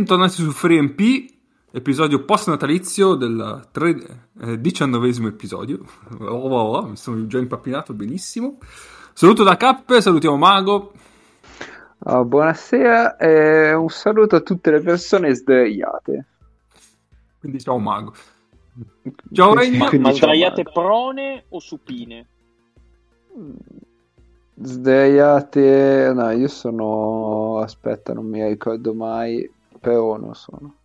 Bentornati su FreeMP, episodio post natalizio del tre- eh, diciannovesimo episodio. Oh, oh, oh, mi sono già impappinato benissimo. Saluto da Cappe, salutiamo Mago. Oh, buonasera e un saluto a tutte le persone sdraiate. Quindi ciao Mago. Ciao Regno. Ma, ma sdraiate prone o supine? Sdraiate, no, io sono, aspetta, non mi ricordo mai, però non sono.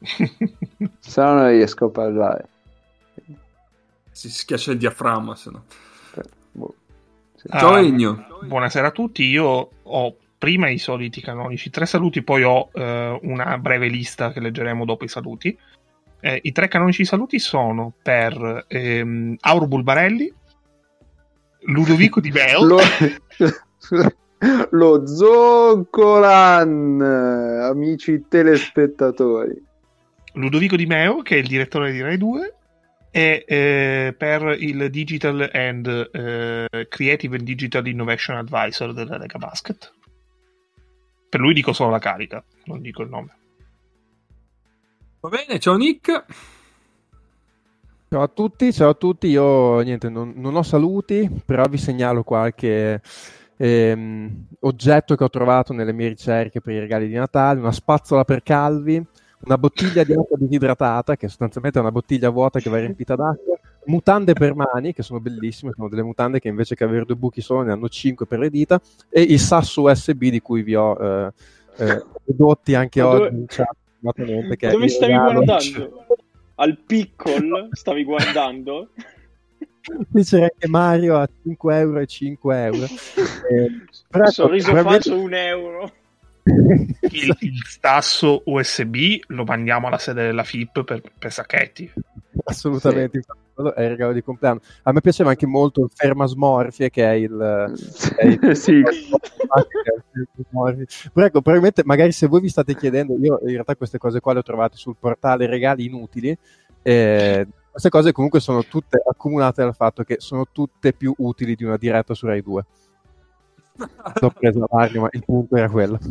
Se no non riesco a parlare. Si schiaccia il diaframma, se no. Aspetta, boh. Sì. Ciao Ah, Regno. Buonasera a tutti, io ho prima i soliti canonici tre saluti, poi ho eh, una breve lista che leggeremo dopo i saluti. Eh, I tre canonici saluti sono per ehm, Auro Bulbarelli, Ludovico Di Beo, Lo, lo Zoncolan, amici telespettatori. Ludovico Di Meo, che è il direttore di Rai 2, e eh, per il Digital and eh, Creative and Digital Innovation Advisor della Lega Basket. Per lui dico solo la carica, non dico il nome. Va bene, ciao Nick. Ciao a tutti, ciao a tutti. Io niente, non, non ho saluti, però vi segnalo qualche ehm, oggetto che ho trovato nelle mie ricerche per i regali di Natale, una spazzola per calvi, una bottiglia di acqua disidratata, che sostanzialmente è una bottiglia vuota che va riempita d'acqua, mutande per mani, che sono bellissime, sono delle mutande che invece che avere due buchi solo ne hanno cinque per le dita, e il sasso USB di cui vi ho eh, eh, prodotti anche oggi dove- in chat, privatamente, che è Dove stavi guardando? Al piccol stavi guardando? Qui c'era anche Mario a 5 euro e 5 euro. Eh, però Sorriso probabilmente- faccio un euro. il, il tasso USB lo mandiamo alla sede della FIP per, per sacchetti. Assolutamente, quello è il regalo di compleanno. A me piaceva anche molto il Fermasmorfie, che è il... è il- sì. Però ecco, probabilmente, magari se voi vi state chiedendo, io in realtà queste cose qua le ho trovate sul portale Regali Inutili. eh, queste cose comunque sono tutte accomunate dal fatto che sono tutte più utili di una diretta su Rai 2. L'ho preso a Mario, ma il punto era quello.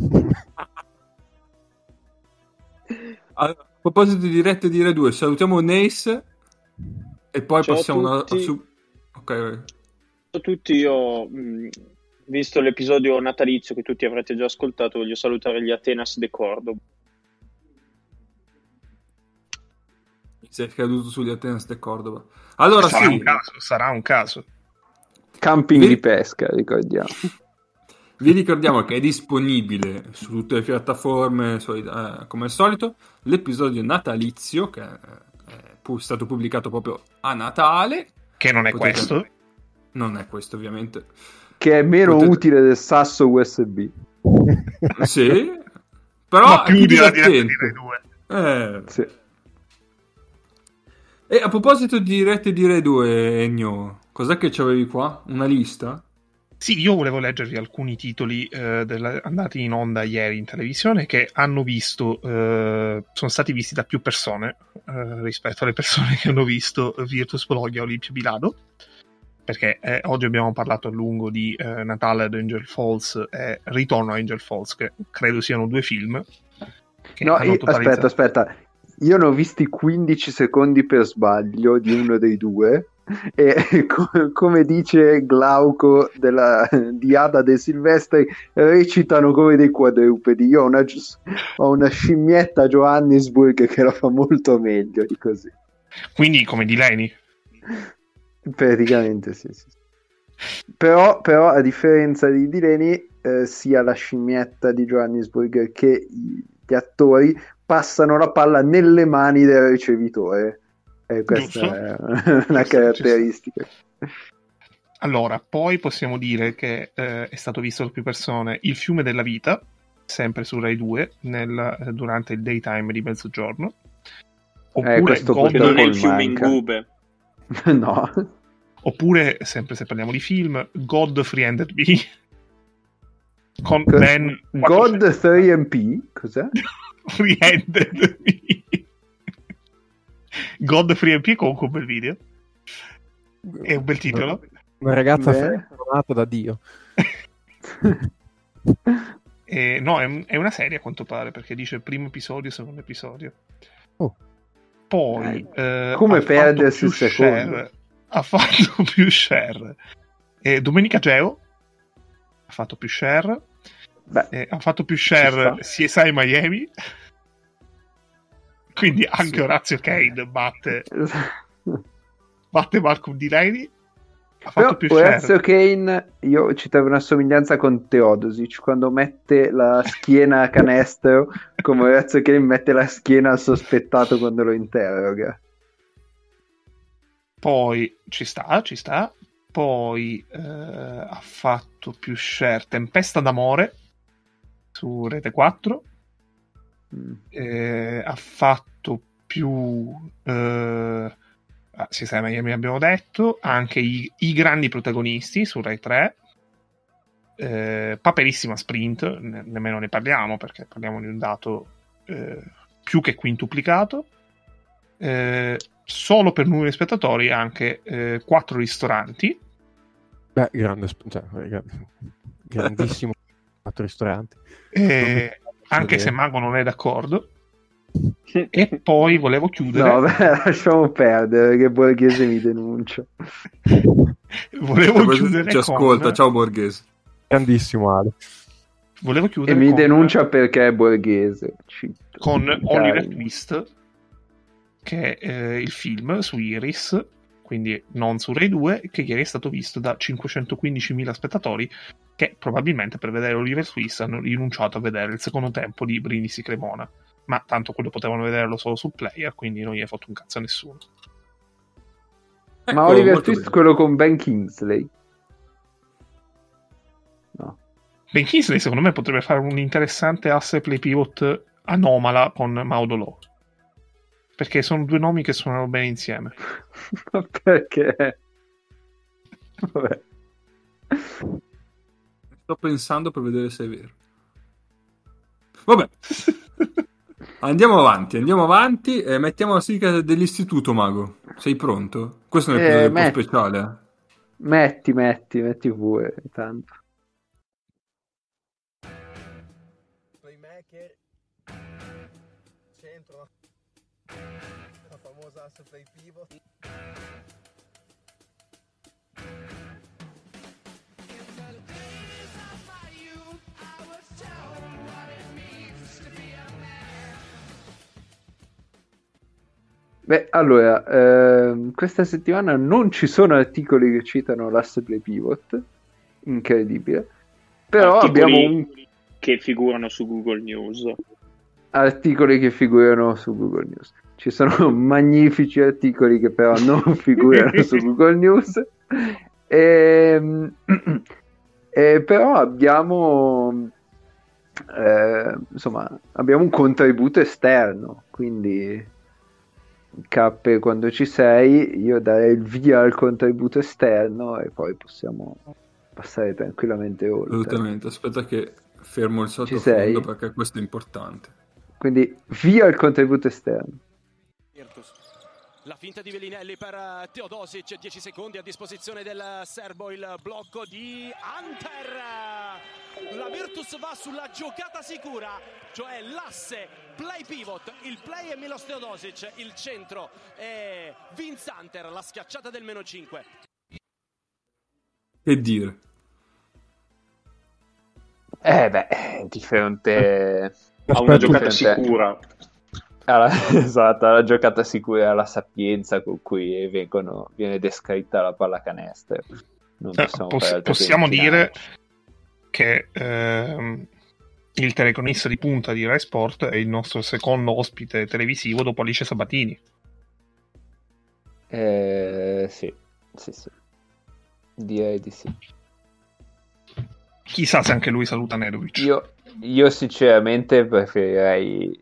A proposito di dirette di Re 2, salutiamo Nace e poi Ciao passiamo a- tutti. su... Ok, vai. Ciao a tutti, io mh, visto l'episodio natalizio che tutti avrete già ascoltato, voglio salutare gli Atenas de Cordoba. Sei caduto sugli Atenas de Cordova. Allora sarà, sì, un caso, sarà un caso. Camping Vi- di pesca, ricordiamo. vi ricordiamo che è disponibile su tutte le piattaforme eh, come al solito l'episodio natalizio che è pu- stato pubblicato proprio a Natale. Che non è Potete- questo. Non è questo ovviamente. Che è meno Potete- utile del sasso USB. Sì, però ma è più di diretta di divertente. 2. Eh, Sì. E a proposito di dirette di Rai 2, Ennio, cos'è che c'avevi qua? Una lista? Sì, io volevo leggervi alcuni titoli eh, della- andati in onda ieri in televisione che hanno visto, eh, sono stati visti da più persone eh, rispetto alle persone che hanno visto Virtus Bologna e Olimpia Milano. Perché eh, oggi abbiamo parlato a lungo di eh, Natale ad Angel Falls e Ritorno a Angel Falls, che credo siano due film. No, io- aspetta, aspetta. Io ne ho visti 15 secondi per sbaglio di uno dei due. E co- come dice Glauco della, di Ada De Silvestri, recitano come dei quadrupedi. Io ho una, ho una scimmietta Johannesburg che la fa molto meglio di così. Quindi, come di Leni. Praticamente sì. sì. Però, però, a differenza di Dileni, eh, sia la scimmietta di Johannesburg che gli attori passano la palla nelle mani del ricevitore. E questa Giusto. è una Ci sta, caratteristica. Allora, poi possiamo dire che eh, è stato visto da più persone Il fiume della vita, sempre su Rai 2, nel- eh, durante il daytime di mezzogiorno. Oppure, questo God- non è il fiume in. Gube. no. oppure, sempre se parliamo di film, God Friended Me. Con Co- ben God 3MP, cos'è? Friended Me. God Free MP comunque un bel video. È un bel titolo. Una ragazza formata da Dio. E, no, è, è una serie a quanto pare, perché dice primo episodio, secondo episodio. Oh. Poi... eh, come perdersi il secondo? share- Ha fatto più share. E Domenica Geo ha fatto più share. Beh, Eh, ha fatto più share CSI Miami. Quindi anche Sì. Orazio Cade batte, batte Malcolm D. Ha Però fatto più Orazio. Kane, io citavo una somiglianza con Teodosic quando mette la schiena a canestro, come Orazio Kane mette la schiena al sospettato quando lo interroga. Poi ci sta, ci sta. Poi eh, ha fatto più share Tempesta d'amore su Rete 4. Mm. Eh, ha fatto più eh, ah, Sistema Miami abbiamo detto anche i, i grandi protagonisti su Rai 3 eh, Paperissima Sprint ne- nemmeno ne parliamo perché parliamo di un dato eh, più che quintuplicato Eh, solo per numero di spettatori anche eh, quattro ristoranti Beh, grande, cioè, gra- grandissimo quattro ristoranti. eh, anche se. Mago non è d'accordo e poi volevo chiudere No, beh, lasciamo perdere che Borghese mi denuncia. volevo chiudere Ci ascolta, con... ciao Borghese. Grandissimo Ale. Volevo E chiudere mi con, denuncia perché è borghese. Cheat. con. Oliver Twist, che è eh, il film su Iris, quindi non su Rai 2, che ieri è stato visto da 515.000 spettatori, che probabilmente per vedere Oliver Twist hanno rinunciato a vedere il secondo tempo di Brindisi Cremona. Ma tanto quello potevano vederlo solo su Player, quindi non gli hai fatto un cazzo a nessuno. Ecco, Ma Oliver Twist, bene. quello con Ben Kingsley. No. Ben Kingsley secondo me potrebbe fare un interessante asse play pivot anomala con Maudolo. Perché sono due nomi che suonano bene insieme. Ma perché? Vabbè. Sto pensando per vedere se è vero. Vabbè, andiamo avanti, andiamo avanti e mettiamo la sigla dell'istituto, Mago. Sei pronto? Questo è un Eh, episodio po' metti. speciale. eh. Metti, metti, metti pure. Tanto. playmaker centro la famosa asse play pivot Beh, allora, ehm, questa settimana non ci sono articoli che citano l'asse play pivot. Incredibile. Però Articoli abbiamo un che figurano su Google News. articoli che figurano su Google News. Ci sono magnifici articoli che però non figurano su Google News. Ehm, e però abbiamo eh, insomma abbiamo un contributo esterno quindi Cappe quando ci sei io darei il via al contributo esterno e poi possiamo passare tranquillamente oltre Assolutamente. Aspetta che fermo il sottofondo perché questo è importante. quindi via il contributo esterno. La finta di Bellinelli per eh, Teodosic, 10 secondi a disposizione del serbo, il blocco di Hunter. La Virtus va sulla giocata sicura, cioè l'asse play pivot, il play è Milos Teodosic, il centro è Vince Hunter, la schiacciata del meno 5. Che dire? eh beh di fronte Ha una giocata sicura. Alla, esatto, alla giocata sicura, alla sapienza con cui vengono, viene descritta la pallacanestro. Non Eh, possiamo, poss- possiamo dire che ehm, il telecronista di punta di Rai Sport è il nostro secondo ospite televisivo dopo Alice Sabatini. Eh, sì, sì, sì. Direi di sì. Chissà se anche lui saluta Nedovic. Io, io sinceramente preferirei,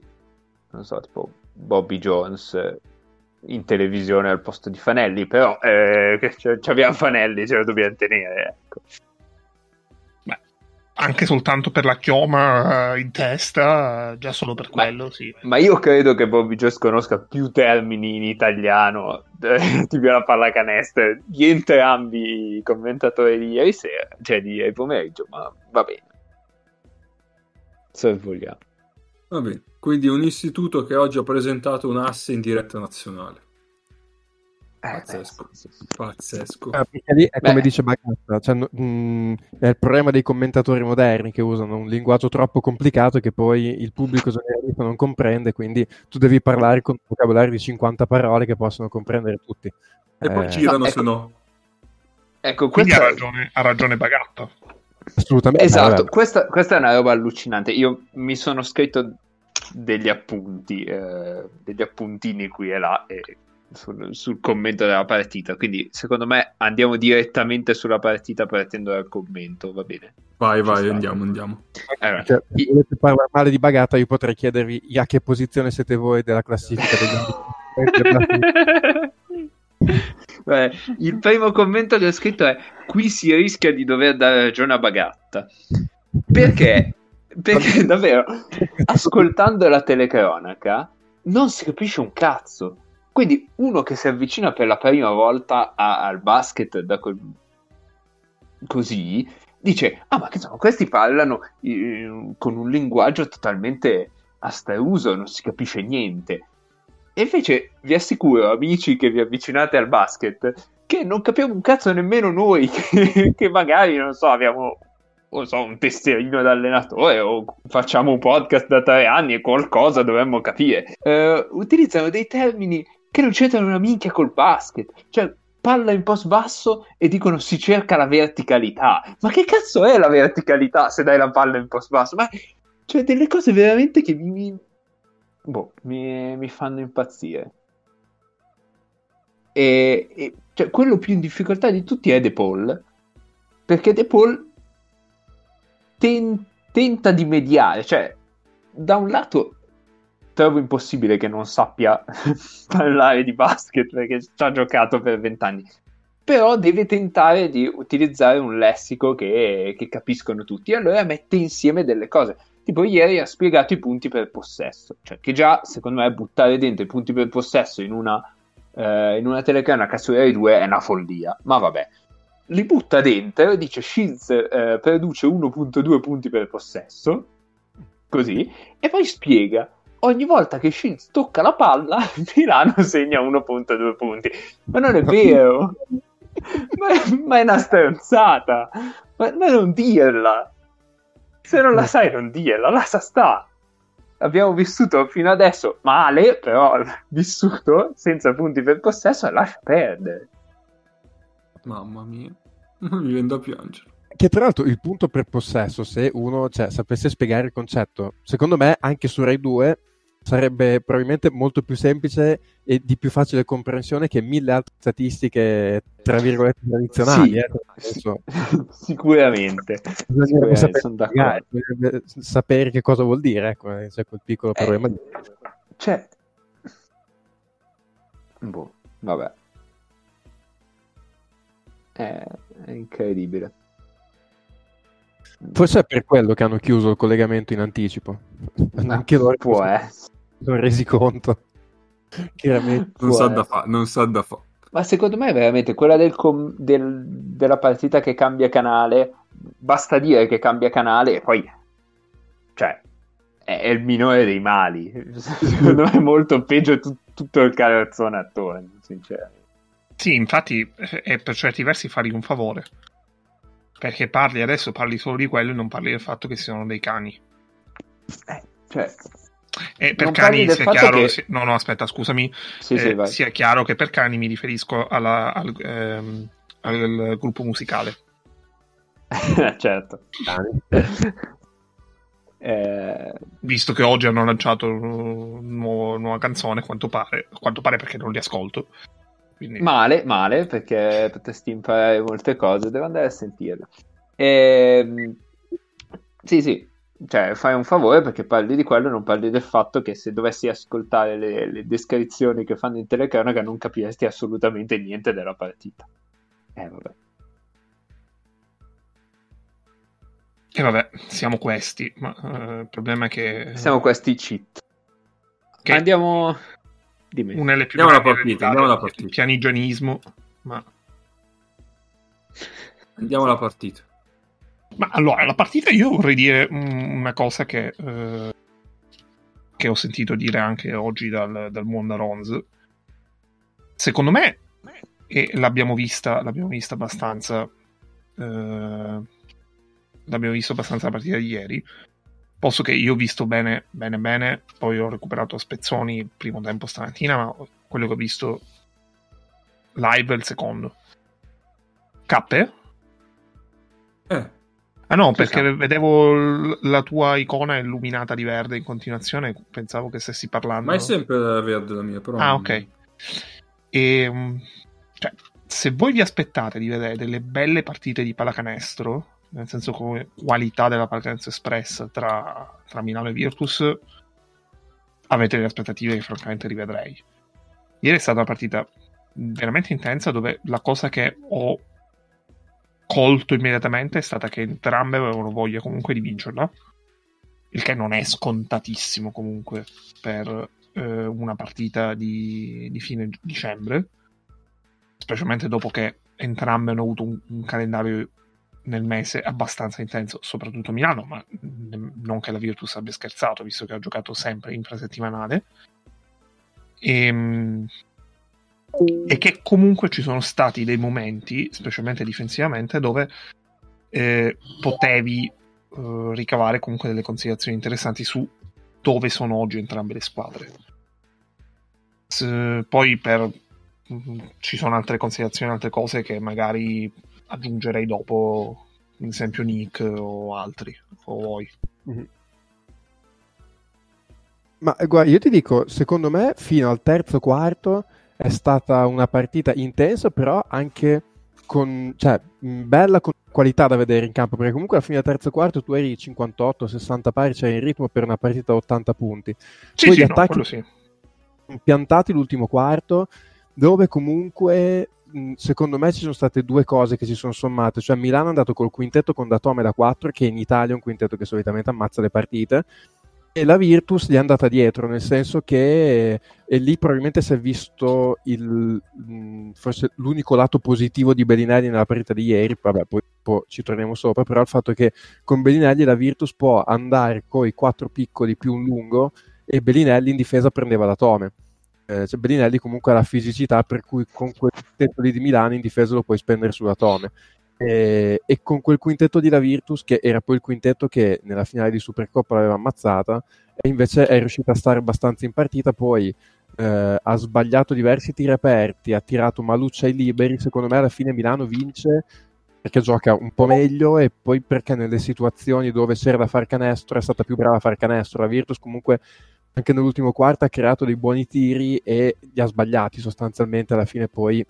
non so, tipo Bobby Jones eh, in televisione al posto di Fanelli, però eh, che c- abbiamo Fanelli, ce lo dobbiamo tenere, ecco. Beh, anche soltanto per la chioma eh, in testa, eh, già solo per Ma- quello, sì. Ma io credo che Bobby Jones conosca più termini in italiano eh, tipo la pallacanestro di entrambi i commentatori di ieri sera, cioè di ieri pomeriggio, ma va bene. cazzo vogliamo. Va bene, quindi un istituto che oggi ha presentato un asse in diretta nazionale. Eh, Pazzesco. sì. Pazzesco. Eh, è come Beh. dice Bagatta, cioè, no- mm, è il problema dei commentatori moderni che usano un linguaggio troppo complicato che poi il pubblico generalista non comprende, quindi tu devi parlare con un vocabolario di 50 parole che possono comprendere tutti. E poi Eh, girano no, se ecco. no. Ecco, Quindi ha ragione, ha ragione Bagatta. Assolutamente. Esatto, vabbè. questa, questa è una roba allucinante. Io mi sono scritto degli appunti, eh, degli appuntini qui e là e sul, sul commento della partita. Quindi, secondo me, andiamo direttamente sulla partita partendo dal commento. Va bene. Vai, Ci vai, sta. andiamo, andiamo. Allora, Cioè, se volete parlare male di Bagatta, io potrei chiedervi a che posizione siete voi della classifica degli Beh, il primo commento che ho scritto è: Qui si rischia di dover dare ragione a Bagatta. Perché? Perché davvero, ascoltando la telecronaca, non si capisce un cazzo. Quindi uno che si avvicina per la prima volta a- al basket da quel- così dice: Ah, ma che sono? Questi parlano eh, con un linguaggio totalmente astruso, non si capisce niente. E invece vi assicuro, amici che vi avvicinate al basket, che non capiamo un cazzo nemmeno noi, che, magari, non so, abbiamo non so, un tesserino da allenatore o facciamo un podcast da tre anni e qualcosa dovremmo capire. Eh, utilizzano dei termini che non c'entrano una minchia col basket. Cioè, palla in post basso e dicono si cerca la verticalità. Ma che cazzo è la verticalità se dai la palla in post basso? Ma cioè, delle cose veramente che mi- boh, mi, mi fanno impazzire. E, e, cioè, quello più in difficoltà di tutti è De Paul, perché De Paul ten- tenta di mediare, cioè, da un lato trovo impossibile che non sappia parlare di basket perché ci ha giocato per vent'anni, però deve tentare di utilizzare un lessico che, che capiscono tutti, e allora mette insieme delle cose. Tipo ieri ha spiegato i punti per possesso, cioè che già secondo me buttare dentro i punti per possesso in una, eh, in una telecronaca su Rai 2 è una follia, ma vabbè. Li butta dentro e dice Shields eh, produce 1.2 punti per possesso, così, e poi spiega ogni volta che Shields tocca la palla, Milano segna 1.2 punti. Ma non è vero, ma, è, ma è una stronzata, ma, ma non dirla. Se non la sai, non dirla, lascia sta. Abbiamo vissuto fino adesso male, però vissuto senza punti per possesso e lascia perdere. Mamma mia, mi viene da piangere. Che tra l'altro il punto per possesso, se uno cioè, sapesse spiegare il concetto, secondo me anche su Rai 2 sarebbe probabilmente molto più semplice e di più facile comprensione che mille altre statistiche, tra virgolette, tradizionali. Sì, eh, senso, Sicuramente. bisognerebbe sapere, bisognerebbe sapere che cosa vuol dire, ecco, eh, c'è quel piccolo Eh, problema. lì. Cioè... Boh, vabbè. È, è incredibile. Forse è per quello che hanno chiuso il collegamento in anticipo. Anche loro può essere. Sono resi conto. Chiaramente. Non sa da fare, non sa da fare. Ma secondo me veramente quella del com- del- della partita che cambia canale, basta dire che cambia canale e poi, cioè, è, è il minore dei mali. Secondo me è molto peggio tu- tutto il carrozzone attorno, sinceramente. Sì, infatti, eh, è per certi versi fargli un favore. Perché parli adesso, parli solo di quello e non parli del fatto che siano dei cani. Eh, cioè, E per Non cani del sia chiaro, che- si- no, no, aspetta, scusami, sì, eh, sì, vai. sia chiaro che per cani mi riferisco alla- al, ehm, al gruppo musicale. certo. Eh, Visto che oggi hanno lanciato una nuova canzone, a quanto pare, quanto pare perché non li ascolto. Quindi, Male, male, perché potresti imparare molte cose, devo andare a sentirla. Ehm, sì, sì, cioè fai un favore perché parli di quello e non parli del fatto che se dovessi ascoltare le, le descrizioni che fanno in telecronaca non capiresti assolutamente niente della partita. Eh, vabbè. E vabbè, siamo questi, ma eh, il problema è che, Siamo questi cheat. che Andiamo... Dimmi. una delle più Andiamo alla partita, andiamo alla partita. pianigianismo, ma Andiamo alla partita. Ma allora, la partita io vorrei dire mm, una cosa che, eh, che ho sentito dire anche oggi dal, dal Monda Rons. Secondo me, e l'abbiamo vista, l'abbiamo vista abbastanza. Eh, l'abbiamo visto abbastanza la partita di ieri. Posso che io ho visto bene, bene, bene, poi ho recuperato a spezzoni il primo tempo stamattina, ma quello che ho visto live è il secondo. Cappe? Eh, Ah no, perché sta. vedevo la tua icona illuminata di verde in continuazione, pensavo che stessi parlando. ma è sempre verde la mia, però... Ah, ok. E, mm, cioè, se voi vi aspettate di vedere delle belle partite di pallacanestro, nel senso come qualità della pallacanestro espressa tra, tra Milano e Virtus, avete delle aspettative che francamente rivedrei. Ieri è stata una partita veramente intensa dove la cosa che ho colto immediatamente è stata che entrambe avevano voglia comunque di vincerla, il che non è scontatissimo comunque per eh, una partita di, di fine dicembre, specialmente dopo che entrambe hanno avuto un, un calendario nel mese abbastanza intenso, soprattutto Milano, ma non che la Virtus abbia scherzato, visto che ha giocato sempre infrasettimanale. E, e che comunque ci sono stati dei momenti, specialmente difensivamente, dove eh, potevi eh, ricavare comunque delle considerazioni interessanti su dove sono oggi entrambe le squadre. S- poi per mm, ci sono altre considerazioni, altre cose che magari aggiungerei dopo, ad esempio Nick o altri, o voi. Ma eh, guarda, io ti dico, secondo me fino al terzo quarto è stata una partita intensa, però anche con, cioè, bella con qualità da vedere in campo, perché comunque alla fine del terzo quarto tu eri 58-60 pari, c'eri in ritmo per una partita da 80 punti. Sì, Poi sì, gli no, attacchi quello sì. piantati l'ultimo quarto, dove comunque secondo me ci sono state due cose che si sono sommate, cioè Milano è andato col quintetto con Datome da 4, che in Italia è un quintetto che solitamente ammazza le partite, e la Virtus gli è andata dietro, nel senso che e lì probabilmente si è visto il, mh, forse l'unico lato positivo di Bellinelli nella partita di ieri, vabbè poi, poi ci torniamo sopra, però il fatto che con Bellinelli la Virtus può andare con i quattro piccoli più un lungo e Bellinelli in difesa prendeva da Tome. Eh, cioè Bellinelli comunque ha la fisicità per cui con quel quintetto lì di Milano in difesa lo puoi spendere sulla Tome. E, e con quel quintetto di la Virtus, che era poi il quintetto che nella finale di Supercoppa l'aveva ammazzata, e invece è riuscita a stare abbastanza in partita, poi eh, ha sbagliato diversi tiri aperti, ha tirato Maluccia ai liberi, secondo me alla fine Milano vince perché gioca un po' meglio e poi perché nelle situazioni dove c'era da far canestro è stata più brava a far canestro. La Virtus comunque anche nell'ultimo quarto ha creato dei buoni tiri e li ha sbagliati sostanzialmente alla fine poi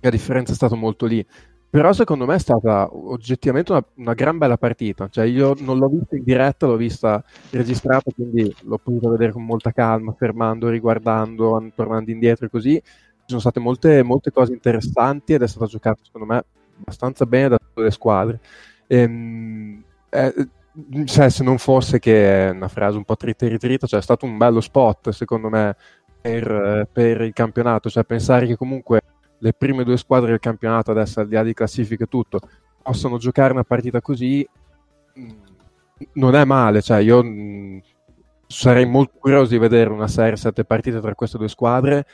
la differenza è stata molto lì. Però secondo me è stata oggettivamente una, una gran bella partita. Cioè, io non l'ho vista in diretta, l'ho vista registrata, quindi l'ho potuta vedere con molta calma, fermando, riguardando, an- tornando indietro e così. Ci sono state molte, molte cose interessanti ed è stata giocata, secondo me, abbastanza bene da tutte le squadre. Ehm, eh, cioè, se non fosse che è una frase un po' trita e ritrita, cioè è stato un bello spot, secondo me, per, per il campionato. Cioè, pensare che comunque le prime due squadre del campionato, adesso al di là di classifiche e tutto, possono giocare una partita così, mh, non è male. Cioè, io mh, sarei molto curioso di vedere una serie sette partite tra queste due squadre.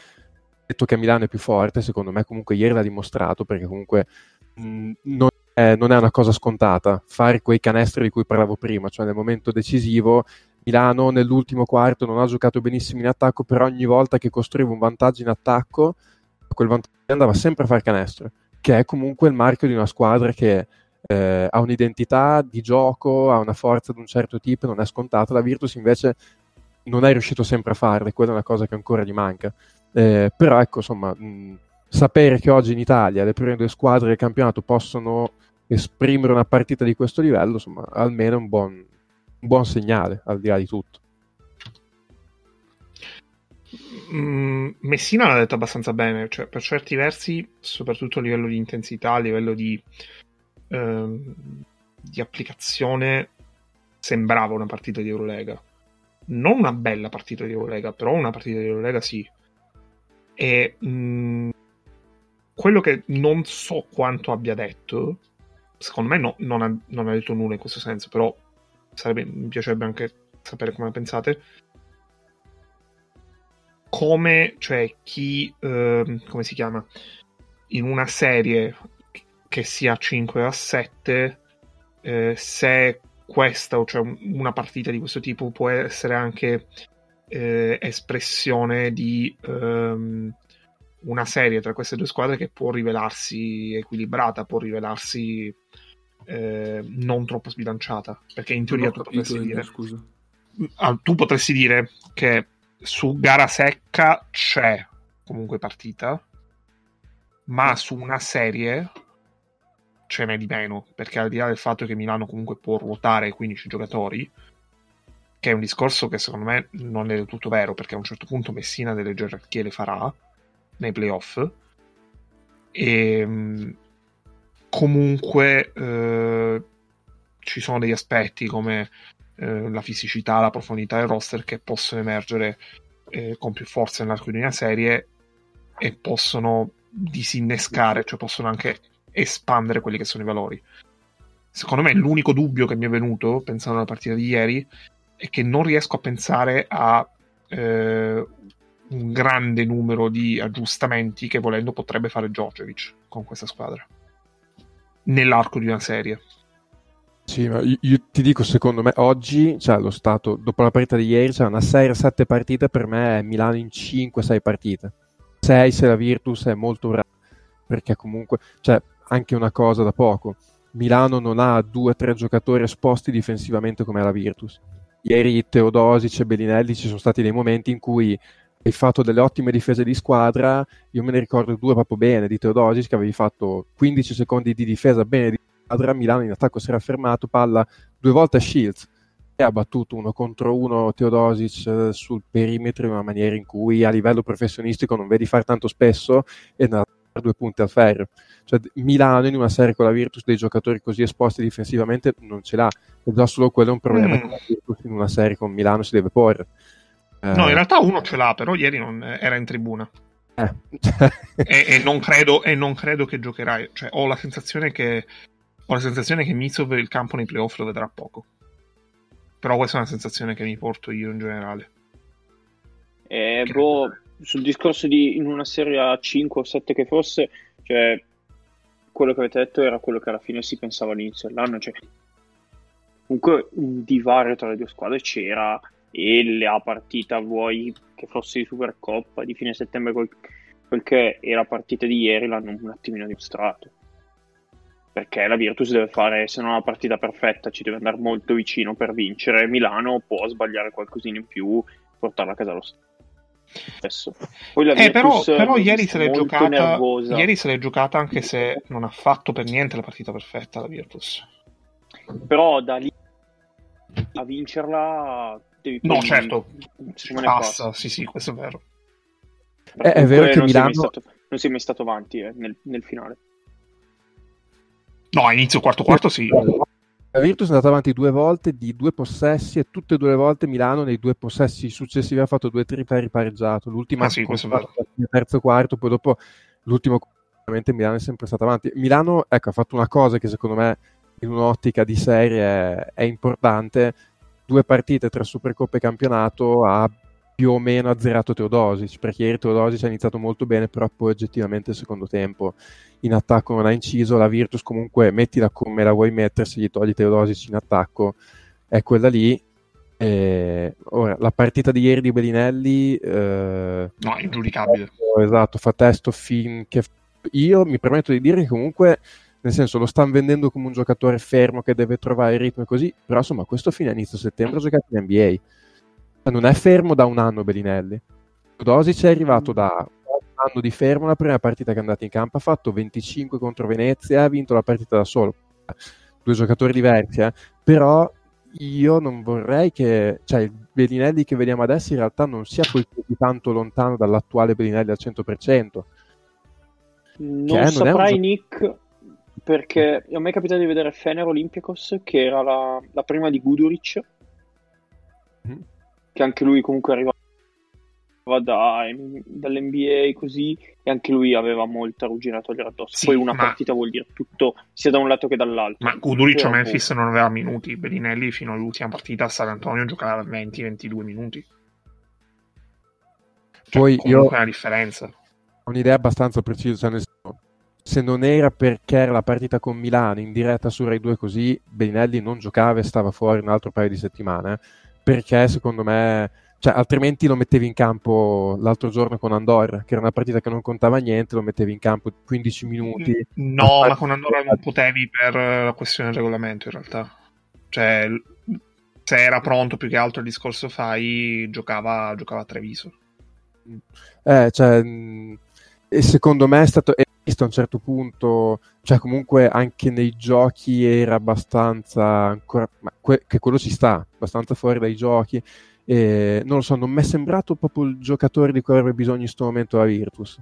Detto che Milano è più forte, secondo me comunque ieri l'ha dimostrato, perché comunque mh, non, è, non è una cosa scontata fare quei canestri di cui parlavo prima, cioè nel momento decisivo Milano nell'ultimo quarto non ha giocato benissimo in attacco, però ogni volta che costruiva un vantaggio in attacco, quel vantaggio andava sempre a fare canestro, che è comunque il marchio di una squadra che eh, ha un'identità di gioco, ha una forza di un certo tipo, non è scontata. La Virtus invece non è riuscito sempre a farle, quella è una cosa che ancora gli manca. Eh, però ecco, insomma, mh, sapere che oggi in Italia le prime due squadre del campionato possono esprimere una partita di questo livello, insomma, almeno un buon, un buon segnale, al di là di tutto. Mm, Messina l'ha detto abbastanza bene, cioè per certi versi, soprattutto a livello di intensità, a livello di, ehm, di applicazione, sembrava una partita di Eurolega. Non una bella partita di Eurolega, però una partita di Eurolega sì. E mm, quello che non so quanto abbia detto secondo me no- non, ha, non ha detto nulla in questo senso, però sarebbe- mi piacerebbe anche sapere come la pensate. Come, cioè, chi, ehm, come si chiama? In una serie che sia a 5 o a 7, eh, se questa, o cioè un- una partita di questo tipo, può essere anche eh, espressione di ehm, una serie tra queste due squadre che può rivelarsi equilibrata, può rivelarsi eh, non troppo sbilanciata. Perché in teoria tu potresti dire scusa. ah, tu potresti dire che su gara secca c'è comunque partita, ma su una serie ce n'è di meno, perché al di là del fatto che Milano comunque può ruotare 15 giocatori, che è un discorso che secondo me non è del tutto vero, perché a un certo punto Messina delle gerarchie le farà nei playoff, e mh, comunque eh, ci sono degli aspetti come eh, la fisicità, la profondità del roster che possono emergere eh, con più forza nell'arco di una serie e possono disinnescare, cioè possono anche espandere quelli che sono i valori. Secondo me l'unico dubbio che mi è venuto pensando alla partita di ieri è che non riesco a pensare a eh, un grande numero di aggiustamenti che volendo potrebbe fare Djordjevic con questa squadra nell'arco di una serie. Sì, ma io, io ti dico, secondo me oggi, cioè lo stato, dopo la partita di ieri, c'è una serie 7 partite, per me è Milano in 5-6 partite. 6 se la Virtus è molto brava, perché comunque, cioè, anche una cosa da poco, Milano non ha 2-3 giocatori esposti difensivamente come la Virtus. Ieri Teodosic e Bellinelli ci sono stati dei momenti in cui hai fatto delle ottime difese di squadra, io me ne ricordo due proprio bene di Teodosic che avevi fatto 15 secondi di difesa bene di squadra, Milano in attacco si era fermato, palla due volte a Shields e ha battuto uno contro uno Teodosic eh, sul perimetro in una maniera in cui a livello professionistico non vedi fare tanto spesso e ne ha due punti al ferro. Cioè, Milano in una serie con la Virtus dei giocatori così esposti difensivamente non ce l'ha e già solo quello è un problema Mm. che la Virtus in una serie con Milano si deve porre. Eh, No, in realtà uno ce l'ha, però ieri non era in tribuna. eh, e, e non credo, e non credo che giocherai. Cioè, ho la sensazione che ho la sensazione che Mitsov il campo nei playoff lo vedrà poco. Però questa è una sensazione che mi porto io in generale. Eh, boh, sul discorso di in una serie a 5 o 7 che fosse, cioè, quello che avete detto era quello che alla fine si pensava all'inizio dell'anno. Cioè, comunque un divario tra le due squadre c'era e la partita vuoi che fosse di Supercoppa di fine settembre quel, quel che è la partita di ieri l'hanno un attimino dimostrato perché la Virtus deve fare se non la partita perfetta ci deve andare molto vicino per vincere Milano può sbagliare qualcosina in più portarla a casa lo stesso poi la Eh, però, però ieri se l'è giocata. nervosa. Ieri se l'è giocata anche se non ha fatto per niente la partita perfetta la Virtus. però da lì a vincerla devi No, certo. me Passa, sì, sì, questo è vero. Eh, è vero che non sei mai Milano- stato, non sei mai stato avanti eh, nel, nel finale No, inizio quarto quarto sì. La Virtus è andata avanti due volte di due possessi e tutte e due le volte Milano nei due possessi successivi ha fatto due triple e ripareggiato. L'ultima Ah, sì, nel terzo quarto, poi dopo l'ultimo ovviamente Milano è sempre stato avanti. Milano ecco, ha fatto una cosa che secondo me in un'ottica di serie è, è importante. Due partite tra Supercoppa e campionato ha più o meno azzerato Teodosic, perché ieri Teodosic ha iniziato molto bene, però poi oggettivamente il secondo tempo in attacco non ha inciso, la Virtus comunque mettila come la vuoi mettere, se gli togli Teodosic in attacco è quella lì. E ora, la partita di ieri di Bellinelli, eh, No, ingiudicabile. esatto, fa testo finché io mi permetto di dire che comunque nel senso lo stanno vendendo come un giocatore fermo che deve trovare il ritmo e così, però insomma questo fine inizio settembre ha giocato in NBA. Non è fermo da un anno Bellinelli. Dosic è arrivato da un anno di fermo, la prima partita che è andata in campo ha fatto 25 contro Venezia, ha vinto la partita da solo. Due giocatori diversi, eh. però io non vorrei che, cioè il Bellinelli che vediamo adesso in realtà non sia poi così tanto lontano dall'attuale Bellinelli al 100%. Non Che è- non è un saprai, gio- Nick, perché a me è capitato di vedere Fener Olympiacos, che era la, la prima di Guduric, Mhm. Che anche lui comunque arriva da, dall'NBA così e anche lui aveva molta ruggine a togliere addosso. Sì, Poi una ma- partita vuol dire tutto sia da un lato che dall'altro. Ma Guduric a Memphis non aveva minuti. Bellinelli fino all'ultima partita a San Antonio giocava 20-22 minuti. Cioè, Poi comunque io- è una differenza. Ho un'idea abbastanza precisa, nel senso, se non era perché era la partita con Milano in diretta su Rai 2 così, Bellinelli non giocava e stava fuori un altro paio di settimane, perché secondo me, cioè, altrimenti lo mettevi in campo l'altro giorno con Andorra, che era una partita che non contava niente, lo mettevi in campo 15 minuti. No, ma con Andorra non potevi per la questione del regolamento in realtà. Cioè, se era pronto più che altro il discorso fai, giocava, giocava a Treviso. Eh, cioè, mh, e secondo me è stato visto a un certo punto, cioè comunque anche nei giochi era abbastanza ancora, ma que- che quello ci sta, abbastanza fuori dai giochi. E, non lo so, non mi è sembrato proprio il giocatore di cui avrebbe bisogno in questo momento la Virtus.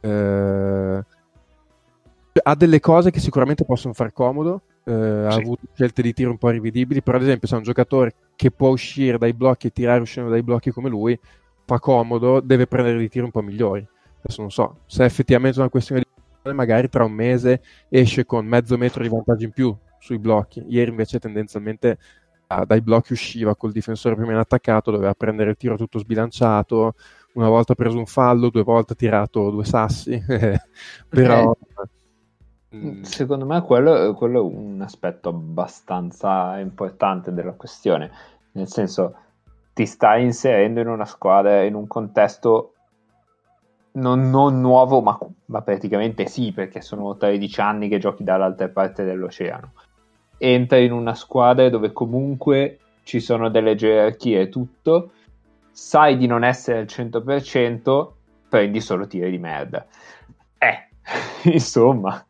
Eh, ha delle cose che sicuramente possono far comodo. eh, Ha Sì. avuto scelte di tiro un po' rivedibili, però ad esempio se è un giocatore che può uscire dai blocchi e tirare uscendo dai blocchi come lui, fa comodo, deve prendere dei tiri un po' migliori. Adesso non so, se è effettivamente una questione di magari tra un mese esce con mezzo metro di vantaggio in più sui blocchi. Ieri invece tendenzialmente ah, dai blocchi usciva col difensore più o meno attaccato, doveva prendere il tiro tutto sbilanciato, una volta ha preso un fallo, due volte ha tirato due sassi, però... mm, Secondo me quello, quello è un aspetto abbastanza importante della questione, nel senso ti stai inserendo in una squadra, in un contesto non, non nuovo, ma, ma praticamente sì, perché sono 13 anni che giochi dall'altra parte dell'oceano. Entra in una squadra dove comunque ci sono delle gerarchie e tutto, sai di non essere al 100%, prendi solo tiri di merda. Eh, insomma,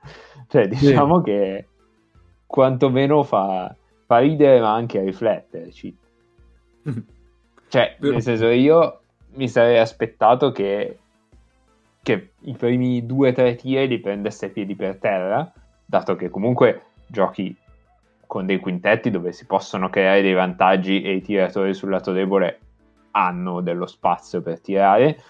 cioè, diciamo che quantomeno fa, fa ridere ma anche rifletterci. Cioè, nel senso, io mi sarei aspettato che, che i primi due o tre tiri li prendesse piedi per terra, dato che comunque giochi con dei quintetti dove si possono creare dei vantaggi e i tiratori sul lato debole hanno dello spazio per tirare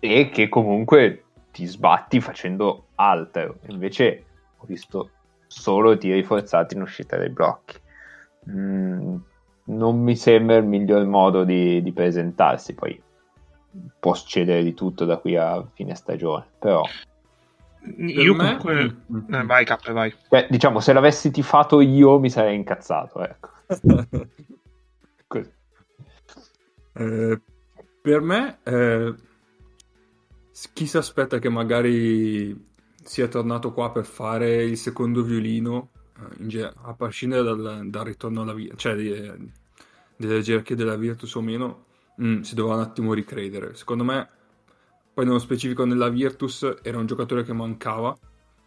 e che comunque ti sbatti facendo altro. Invece ho visto solo tiri forzati in uscita dai blocchi. Mm, non mi sembra il miglior modo di, di presentarsi. Poi può succedere di tutto da qui a fine stagione, però Io me- comunque... Eh, vai, Capre, vai. beh, diciamo se l'avessi tifato io mi sarei incazzato. Ecco. Così. Eh, per me, eh, chi si aspetta che magari sia tornato qua per fare il secondo violino, eh, in ge- a prescindere dal, dal ritorno alla via, cioè di- eh, delle gerarchie della Virtus o meno, mm, si dovrà un attimo ricredere. Secondo me, poi nello specifico nella Virtus, era un giocatore che mancava,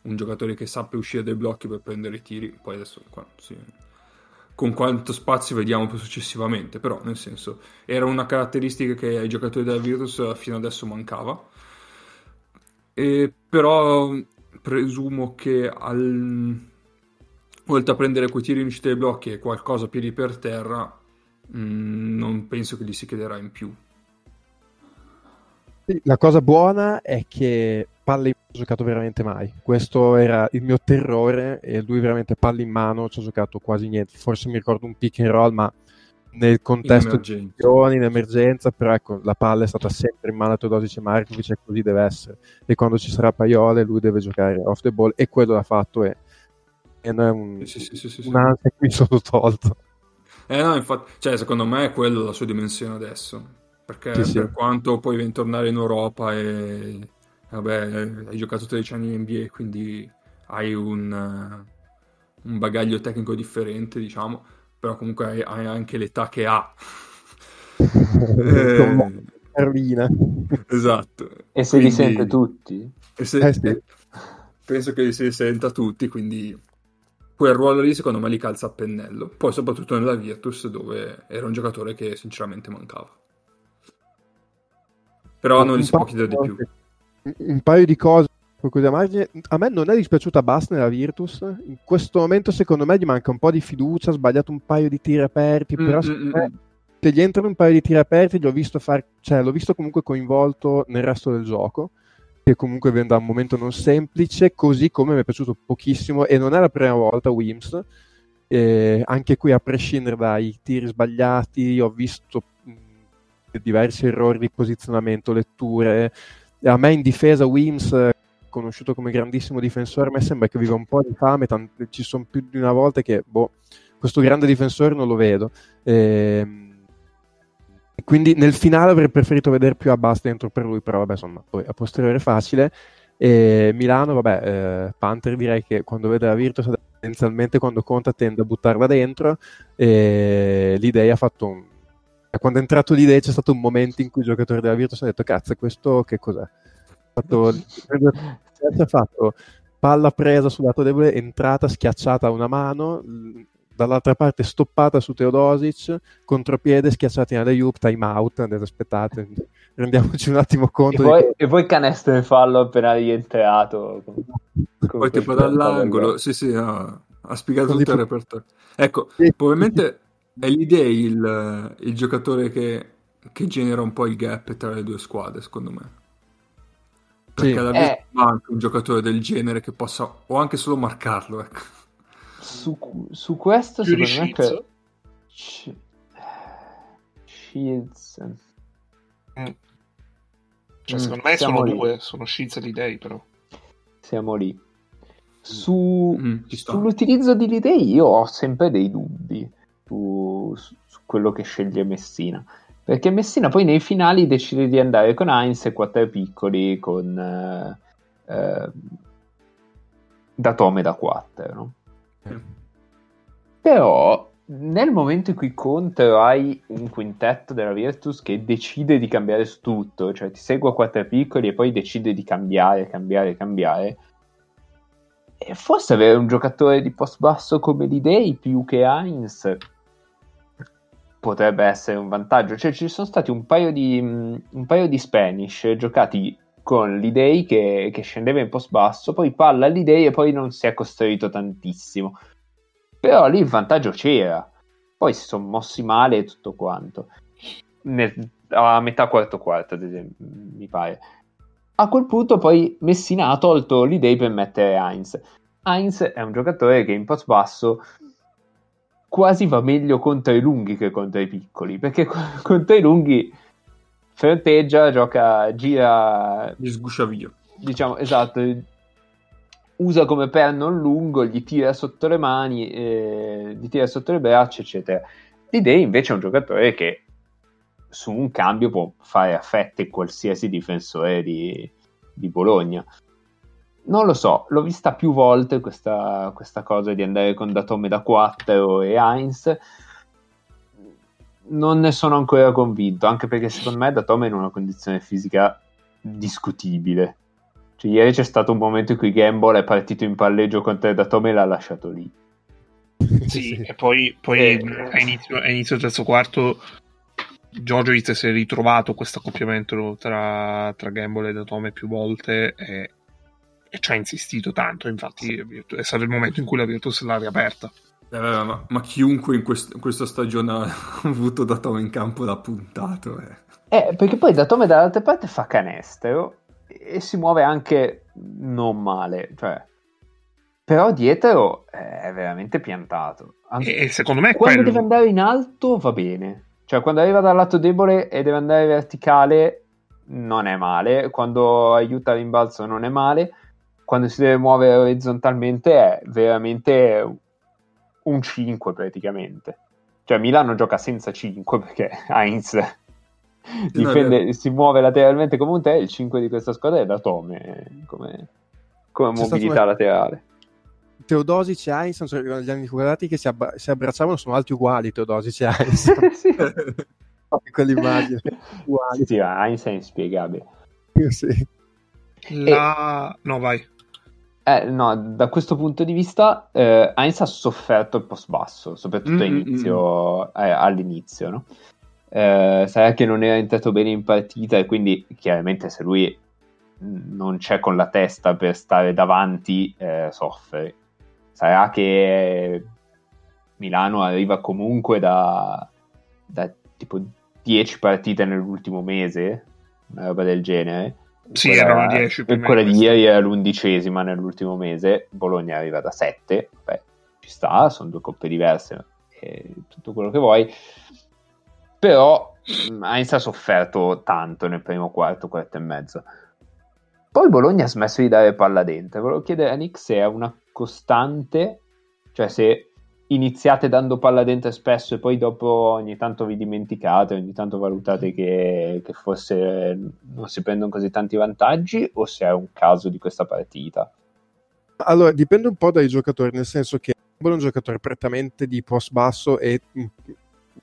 un giocatore che sappia uscire dai blocchi per prendere i tiri, poi adesso qua, sì, con quanto spazio vediamo poi successivamente, però nel senso era una caratteristica che ai giocatori della Virtus fino adesso mancava. E però presumo che al... oltre a prendere quei tiri in uscita dai blocchi e qualcosa piedi per terra, mh, non penso che gli si chiederà in più. La cosa buona è che palle in mano ha giocato veramente mai. Questo era il mio terrore e lui veramente palle in mano ci ha giocato quasi niente. Forse mi ricordo un pick and roll, ma nel contesto di azioni, in emergenza, però ecco, la palla è stata sempre in mano a Teodosic e Markovic e così deve essere. E quando ci sarà Paiole lui deve giocare off the ball e quello l'ha fatto e, e non è un, Sì, sì, sì, sì, sì. che mi sono tolto. Eh no, infatti, cioè, secondo me è quella la sua dimensione adesso. Perché Sì, sì. per quanto poi devi tornare in Europa e vabbè, hai giocato 13 anni in NBA, quindi hai un, eh, un bagaglio tecnico differente, diciamo, però comunque hai, hai anche l'età che ha. Eh, esatto. E se li Quindi- sente tutti? e se- Eh sì. Penso che si senta tutti, quindi quel ruolo lì secondo me li calza a pennello. Poi soprattutto nella Virtus dove era un giocatore che sinceramente mancava. Però non gli si può chiedere di più. Un paio di cose a me non è dispiaciuta Bass nella Virtus. In questo momento, secondo me, gli manca un po' di fiducia. Ha sbagliato un paio di tiri aperti. Mm, però mm, mm, me se gli entrano un paio di tiri aperti, l'ho visto, far, cioè, l'ho visto comunque coinvolto nel resto del gioco, che comunque viene da un momento non semplice, così come mi è piaciuto pochissimo, e non è la prima volta Wims, eh, anche qui a prescindere dai tiri sbagliati, ho visto mh, diversi errori di posizionamento, letture. A me in difesa Wims, eh, conosciuto come grandissimo difensore, a me sembra che viva un po' di fame, tant- ci sono più di una volta che boh, questo grande difensore non lo vedo. Ehm, quindi nel finale avrei preferito vedere più Abbas dentro per lui, però vabbè, insomma, poi a posteriore è facile. E Milano, vabbè, eh, Panther direi che quando vede la Virtus tendenzialmente quando conta tende a buttarla dentro e l'idea ha fatto un... quando è entrato l'idea c'è stato un momento in cui il giocatore della Virtus ha detto cazzo questo che cos'è? Ha fatto, ha fatto palla presa sul lato debole, entrata schiacciata a una mano, dall'altra parte stoppata su Teodosic, contropiede, schiacciati in alley time out, aspettate, rendiamoci un attimo conto. E poi, di... e poi canestro in fallo appena rientrato. Con, con poi tipo dall'angolo, sì sì, ha, ha spiegato tutto il repertorio. Ecco, sì. probabilmente è l'idea il, il giocatore che, che, genera un po' il gap tra le due squadre, secondo me. Perché sì. alla eh. manca un giocatore del genere che possa, o anche solo marcarlo, ecco su, su questo Più secondo me che... Shields. Mm. cioè, mm, secondo me sono lì. due sono Shields e Lidei però. Siamo lì. Su, mm, sull'utilizzo di Lidei io ho sempre dei dubbi su, su, quello che sceglie Messina. Perché Messina poi nei finali decide di andare con Heinz e quattro piccoli con eh, eh, da Tome da 4 no? Però nel momento in cui contro hai un quintetto della Virtus che decide di cambiare su tutto, cioè ti segue a quattro piccoli e poi decide di cambiare, cambiare, cambiare, e forse avere un giocatore di post basso come l'Idei più che Heinz potrebbe essere un vantaggio. Cioè ci sono stati un paio di, un paio di Spanish giocati con l'Idei che, che scendeva in post basso, poi palla all'Idei e poi non si è costruito tantissimo. Però lì il vantaggio c'era. Poi si sono mossi male e tutto quanto. Nel, a metà quarto quarto, ad esempio, mi pare. A quel punto poi Messina ha tolto l'idea per mettere Heinz. Heinz è un giocatore che in post basso quasi va meglio contro i lunghi che contro i piccoli, perché contro i lunghi fronteggia, gioca, gira... Gli sguscia via. Diciamo, esatto, usa come perno un lungo, gli tira sotto le mani, eh, gli tira sotto le braccia, eccetera. L'idea invece è un giocatore che su un cambio può fare affette qualsiasi difensore di, di Bologna. Non lo so, l'ho vista più volte questa, questa cosa di andare con Datome da 4 e Heinz. Non ne sono ancora convinto, anche perché secondo me Datome è in una condizione fisica discutibile cioè, ieri c'è stato un momento in cui Gamble è partito in palleggio contro Datome e l'ha lasciato lì. Sì, e poi, poi eh, a, inizio, a inizio del terzo quarto Giorgiovic si è ritrovato questo accoppiamento tra, tra Gamble e Datome più volte e, e ci ha insistito tanto. Infatti, è stato il momento in cui la Virtus l'ha riaperta. Eh, ma, ma, chiunque in, quest- in, questa stagione ha avuto Datome in campo l'ha puntato. Eh. eh perché poi Datome dall'altra parte fa canestro e si muove anche non male, cioè, però dietro è veramente piantato. Anzi, e secondo me quando quello... deve andare in alto va bene, cioè quando arriva dal lato debole e deve andare verticale non è male, quando aiuta l'imbalzo non è male, quando si deve muovere orizzontalmente è veramente un 5 praticamente. Cioè Milano gioca senza 5 perché Heinz difende, no, si muove lateralmente come un te, il 5 di questa squadra è da Tome come, come mobilità laterale. Teodosic e Heinz sono gli anni guardati che si, abbra- si, abbracciavano sono alti uguali Teodosic e Heinz sì. quell'immagine uguali. sì, Heinz è inspiegabile sì. La... E... no vai eh, no, da questo punto di vista eh, Heinz ha sofferto il post basso soprattutto mm-hmm. inizio, eh, all'inizio no? eh, sarà che non era entrato bene in partita e quindi chiaramente se lui non c'è con la testa per stare davanti eh, soffre. Sarà che Milano arriva comunque da, da tipo 10 partite nell'ultimo mese, una roba del genere. Sì, Quella- erano 10 prima Quella di ieri era l'undicesima nell'ultimo mese, Bologna arriva da 7, beh, ci sta, sono due coppe diverse, tutto quello che vuoi. Però Heinz ha sofferto tanto nel primo quarto, quarto e mezzo. Poi Bologna ha smesso di dare palla dentro. Volevo chiedere a Nick se è una costante, cioè se iniziate dando palla dentro spesso e poi dopo ogni tanto vi dimenticate, ogni tanto valutate che, che forse non si prendono così tanti vantaggi o se è un caso di questa partita. Allora, dipende un po' dai giocatori, nel senso che Gamble è un giocatore prettamente di post basso e mm,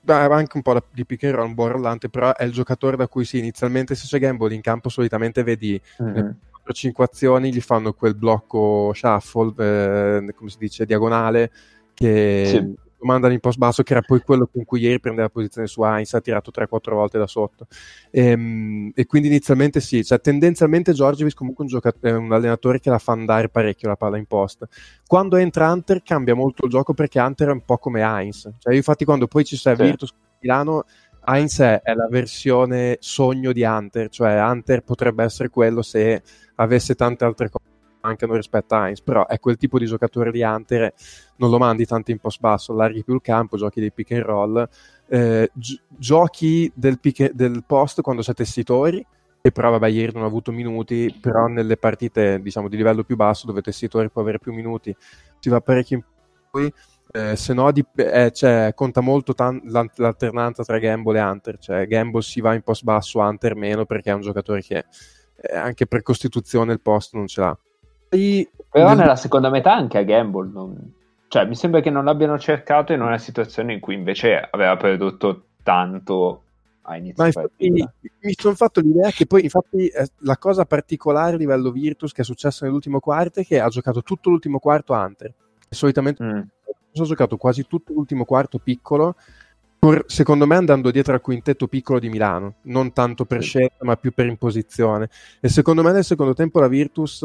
anche un po' di pick and roll, un buon rollante, però è il giocatore da cui sì, inizialmente se c'è Gamble in campo solitamente vedi Mhm. 4-5 azioni, gli fanno quel blocco shuffle, eh, come si dice, diagonale, che Sì. lo mandano in post basso, che era poi quello con cui ieri prendeva posizione su Heinz, ha tirato 3-4 volte da sotto. Ehm, E, quindi inizialmente sì, cioè tendenzialmente Giorgievic comunque è un, gioca- è un allenatore che la fa andare parecchio la palla in post. Quando entra Hunter cambia molto il gioco perché Hunter è un po' come Heinz. Cioè, infatti quando poi ci sei Sì. Virtus Milano, Heinz è, è la versione sogno di Hunter, cioè Hunter potrebbe essere quello se avesse tante altre cose che mancano rispetto a Heinz, però è quel tipo di giocatore di Hunter, non lo mandi tanto in post basso, allarghi più il campo, giochi dei pick and roll, eh, gi- giochi del, pick- del post quando c'è tessitori, e però vabbè ieri non ha avuto minuti, però nelle partite diciamo di livello più basso dove tessitori può avere più minuti, si va parecchio in poi eh, se no dip- eh, cioè, conta molto tan- l'al- l'alternanza tra Gamble e Hunter, cioè Gamble si va in post basso, Hunter meno perché è un giocatore che eh, anche per costituzione il post non ce l'ha. Però nel- nella seconda metà anche a Gamble non... Cioè, mi sembra che non l'abbiano cercato in una situazione in cui invece aveva prodotto tanto a inizio Ma infatti mi sono fatto l'idea che poi infatti eh, la cosa particolare a livello Virtus che è successo nell'ultimo quarto è che ha giocato tutto l'ultimo quarto Hunter. Solitamente Mm. ha giocato quasi tutto l'ultimo quarto piccolo, secondo me andando dietro al quintetto piccolo di Milano, non tanto per scelta ma più per imposizione. E secondo me nel secondo tempo la Virtus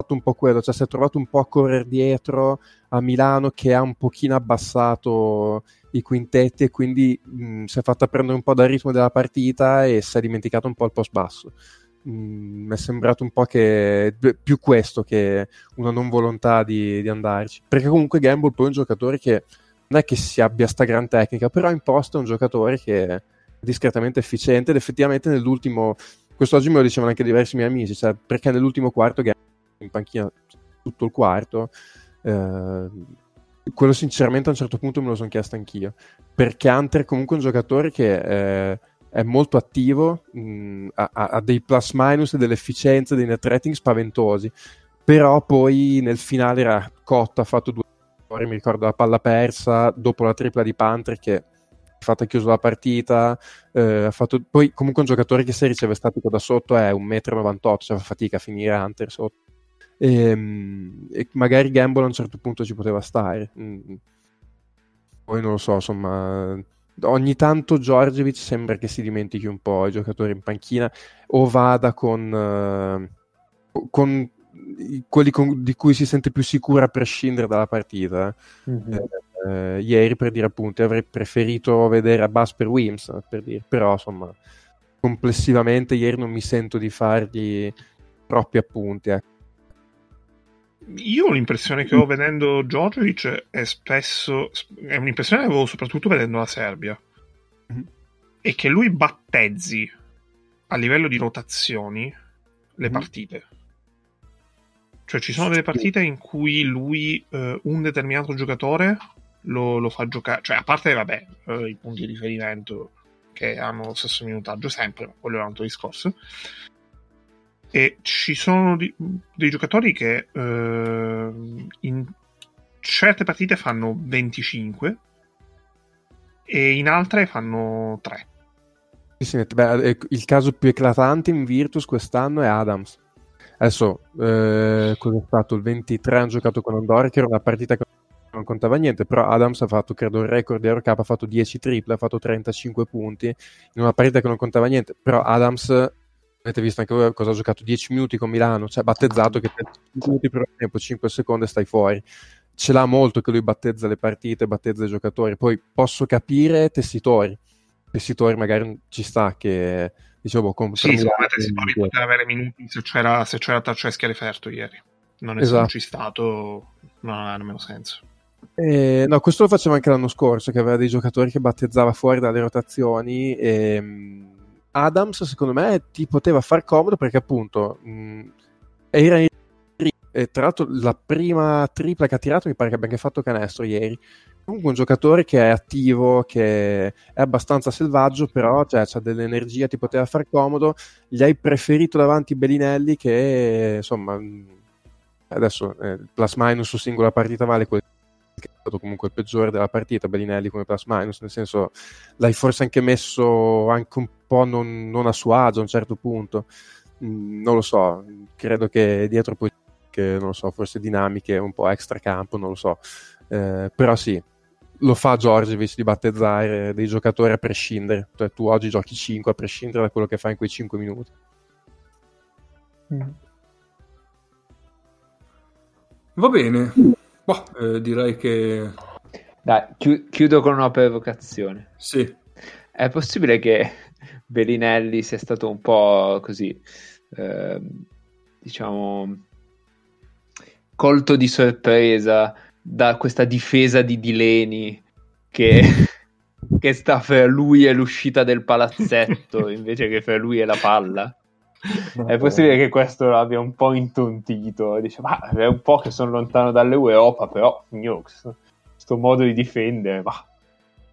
fatto un po' quello, cioè si è trovato un po' a correre dietro a Milano che ha un pochino abbassato i quintetti e quindi mh, si è fatta prendere un po' dal ritmo della partita e si è dimenticato un po' il post basso. Mi è sembrato un po' che più questo che una non volontà di, di andarci perché comunque Gamble poi è un giocatore che non è che si abbia sta gran tecnica però in posto è un giocatore che è discretamente efficiente ed effettivamente nell'ultimo quest'oggi me lo dicevano anche diversi miei amici cioè perché nell'ultimo quarto Gamble in panchina tutto il quarto eh, quello sinceramente a un certo punto me lo sono chiesto anch'io perché Hunter è comunque un giocatore che eh, è molto attivo, mh, ha, ha- ha dei plus minus e delle dei net rating spaventosi, però poi nel finale era cotto, ha fatto due errori, mi ricordo la palla persa dopo la tripla di Panther che ha fatto chiuso la partita, eh, fatto, poi comunque un giocatore che se riceve statico da sotto è 1,98 m, cioè fa fatica a finire Hunter sotto. E, e magari Gamble a un certo punto ci poteva stare. Mm. Poi non lo so, insomma, ogni tanto Giorgevic sembra che si dimentichi un po' i giocatori in panchina o vada con, eh, con quelli con- di cui si sente più sicura a prescindere dalla partita. Mhm. Eh, ieri, per dire appunto, avrei preferito vedere Abbas per Wims, per dire, però insomma, complessivamente ieri non mi sento di fargli troppi appunti. ecco. Io l'impressione che ho vedendo Djordjevic è spesso è un'impressione che avevo soprattutto vedendo la Serbia. Mhm. è che lui battezzi a livello di rotazioni le Mhm. partite. Cioè ci sono delle partite in cui lui eh, un determinato giocatore lo, lo fa giocare. Cioè a parte vabbè eh, i punti di riferimento che hanno lo stesso minutaggio sempre ma quello è un altro discorso e ci sono di- dei giocatori che eh, in certe partite fanno 25 e in altre fanno 3. Sì, sì, beh, eh, il caso più eclatante in Virtus quest'anno è Adams. Adesso, eh, cosa è stato? Il 23 hanno giocato con Andorra, che era una partita che non contava niente, però Adams ha fatto, credo, il record di Eurocup, ha fatto 10 triple, ha fatto 35 punti, in una partita che non contava niente, però Adams, avete visto anche voi cosa ha giocato, 10 minuti con Milano, cioè battezzato che per 5 minuti per tempo, 5 secondi stai fuori. Ce l'ha molto che lui battezza le partite, battezza i giocatori, poi posso capire tessitori, Tessitori magari ci sta che dicevo con Sì, secondo me Tessitori poteva avere minuti se c'era, se c'era Tarceschi a referto ieri. Non Esatto. essendoci stato, non ha nemmeno senso. Eh, no, questo lo faceva anche l'anno scorso, che aveva dei giocatori che battezzava fuori dalle rotazioni. E, mh, Adams, secondo me, ti poteva far comodo perché appunto mh, era in e tra l'altro la prima tripla che ha tirato mi pare che abbia anche fatto canestro ieri. Comunque un giocatore che è attivo, che è abbastanza selvaggio, però cioè, ha dell'energia, ti poteva far comodo. Gli hai preferito davanti Bellinelli che insomma mh, adesso eh, plus minus su singola partita vale quel che è stato comunque il peggiore della partita, Bellinelli come plus minus, nel senso l'hai forse anche messo anche un po' non, non a suo agio a un certo punto. Mm, non lo so, credo che dietro poi che non lo so, forse dinamiche un po' extra campo, non lo so. Eh, però sì, lo fa Giorgevic di battezzare dei giocatori a prescindere. Cioè, tu oggi giochi 5 a prescindere da quello che fai in quei 5 minuti. Va bene. Boh, eh, direi che Dai, chi- chiudo con una provocazione. sì. È possibile che Bellinelli sia stato un po' così, ehm, diciamo, colto di sorpresa da questa difesa di Dileni che, che sta fra lui e l'uscita del palazzetto invece che fra lui e la palla? È possibile che questo l'abbia un po' intontito. Dice, ma è un po' che sono lontano dall'Europa, però, io, questo, modo di difendere, ma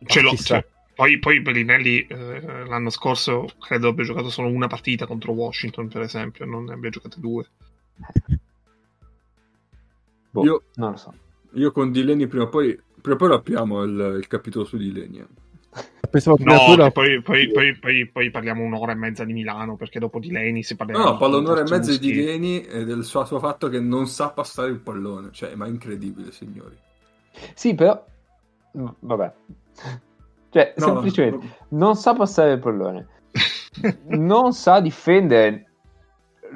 Ce l'ho, chissà. Poi, poi Bellinelli eh, l'anno scorso credo abbia giocato solo una partita contro Washington, per esempio, non ne abbia giocate due. Boh, Io- non lo so. Io con Dileni prima o poi, prima o poi apriamo il, il capitolo su Dileni. Pensavo che No, poi, poi, poi, poi, poi parliamo un'ora e mezza di Milano, perché dopo di Leni si parlerà No, no, parlo un'ora e mezza di. Dileni e del suo, suo fatto che non sa passare il pallone. Cioè, ma è incredibile, signori. Sì, però, vabbè. Cioè, No, semplicemente, non sa passare il pallone. non sa difendere.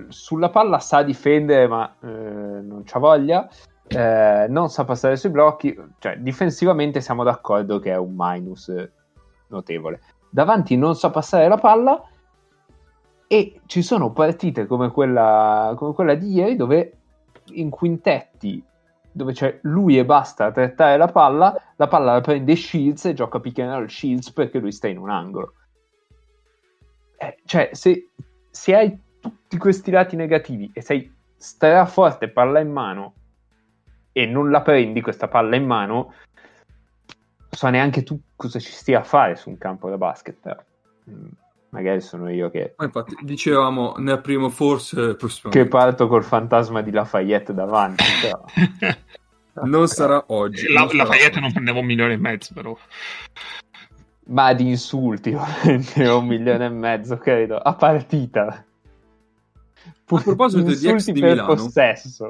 Sulla palla sa difendere, ma eh, non c'ha voglia. Eh, non sa passare sui blocchi. Cioè, difensivamente siamo d'accordo che è un minus notevole. Davanti non sa passare la palla. E ci sono partite come quella, come quella di ieri dove in quintetti dove c'è lui e basta a trattare la palla, la palla la prende Shields e gioca pick and roll Shields perché lui sta in un angolo. Eh, cioè, se, se hai tutti questi lati negativi e sei straforte palla in mano e non la prendi questa palla in mano, non so neanche tu cosa ci stia a fare su un campo da basket. Però. Magari sono io che, Ma infatti, dicevamo, ne apriamo forse che prossimamente. parto col fantasma di Lafayette davanti. Però. Non sarà oggi. La, non sarà Lafayette oggi. non prendeva un milione e mezzo, però. Ma di insulti, veramente, un milione e mezzo, credo, a partita. A proposito di ex Insulti di per Milano. possesso.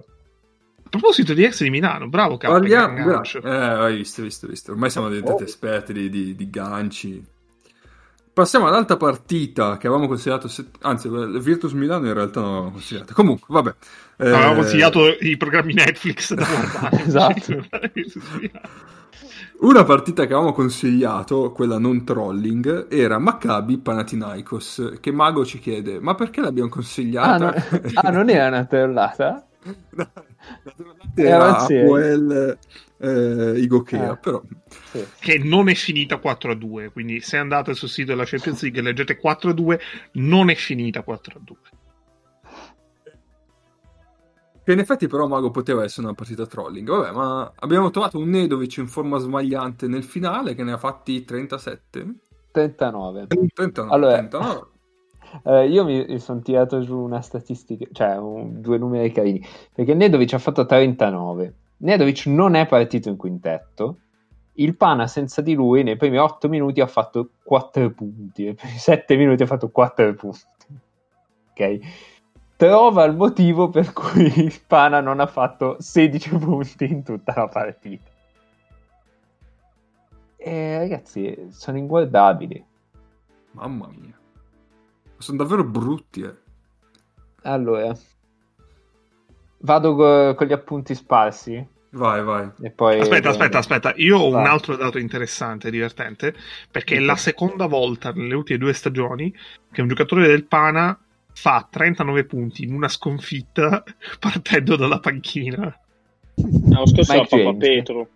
A proposito di ex di Milano, bravo K. Parliamo, che eh, hai visto, visto, visto. Ormai siamo diventati esperti di, di- di ganci. Passiamo all'altra partita che avevamo consigliato, se- anzi, Virtus Milano in realtà non avevamo consigliato. Comunque, vabbè. Eh, Avevamo consigliato i programmi Netflix da guardare. Esatto. Una partita che avevamo consigliato, quella non trolling, era Maccabi Panathinaikos. Che Mago ci chiede: Ma perché l'abbiamo Ah, consigliata? no- ah, non era una trollata? No, naturalmente Era era serie. Apoel eh, Igokea, Ah. però Sì. che non è finita 4 a 2. Quindi, se andate sul sito della Champions League e leggete 4 a 2, non è finita 4 a 2. Che in effetti però Mago poteva essere una partita trolling. Vabbè, ma abbiamo trovato un Nedovic in forma smagliante nel finale che ne ha fatti 37? 39. 39. Allora- 39. Eh, io mi, mi sono tirato giù una statistica, cioè un- due numeri carini, perché Nedovic ha fatto 39. Nedovic non è partito in quintetto. Il Pana senza di lui nei primi 8 minuti ha fatto 4 punti, nei primi 7 minuti ha fatto 4 punti. Ok? Trova il motivo per cui il Pana non ha fatto 16 punti in tutta la partita. E ragazzi, sono inguardabili. Mamma mia. Sono davvero brutti, eh. Allora, vado co- con gli appunti sparsi. Vai, vai. E poi Aspetta, aspetta, aspetta. Io ho un Vai. altro dato interessante, divertente, perché è la seconda volta nelle ultime due stagioni che un giocatore del Pana fa 39 punti in una sconfitta partendo dalla panchina. L'anno scorso era Mike Papa James. Petro.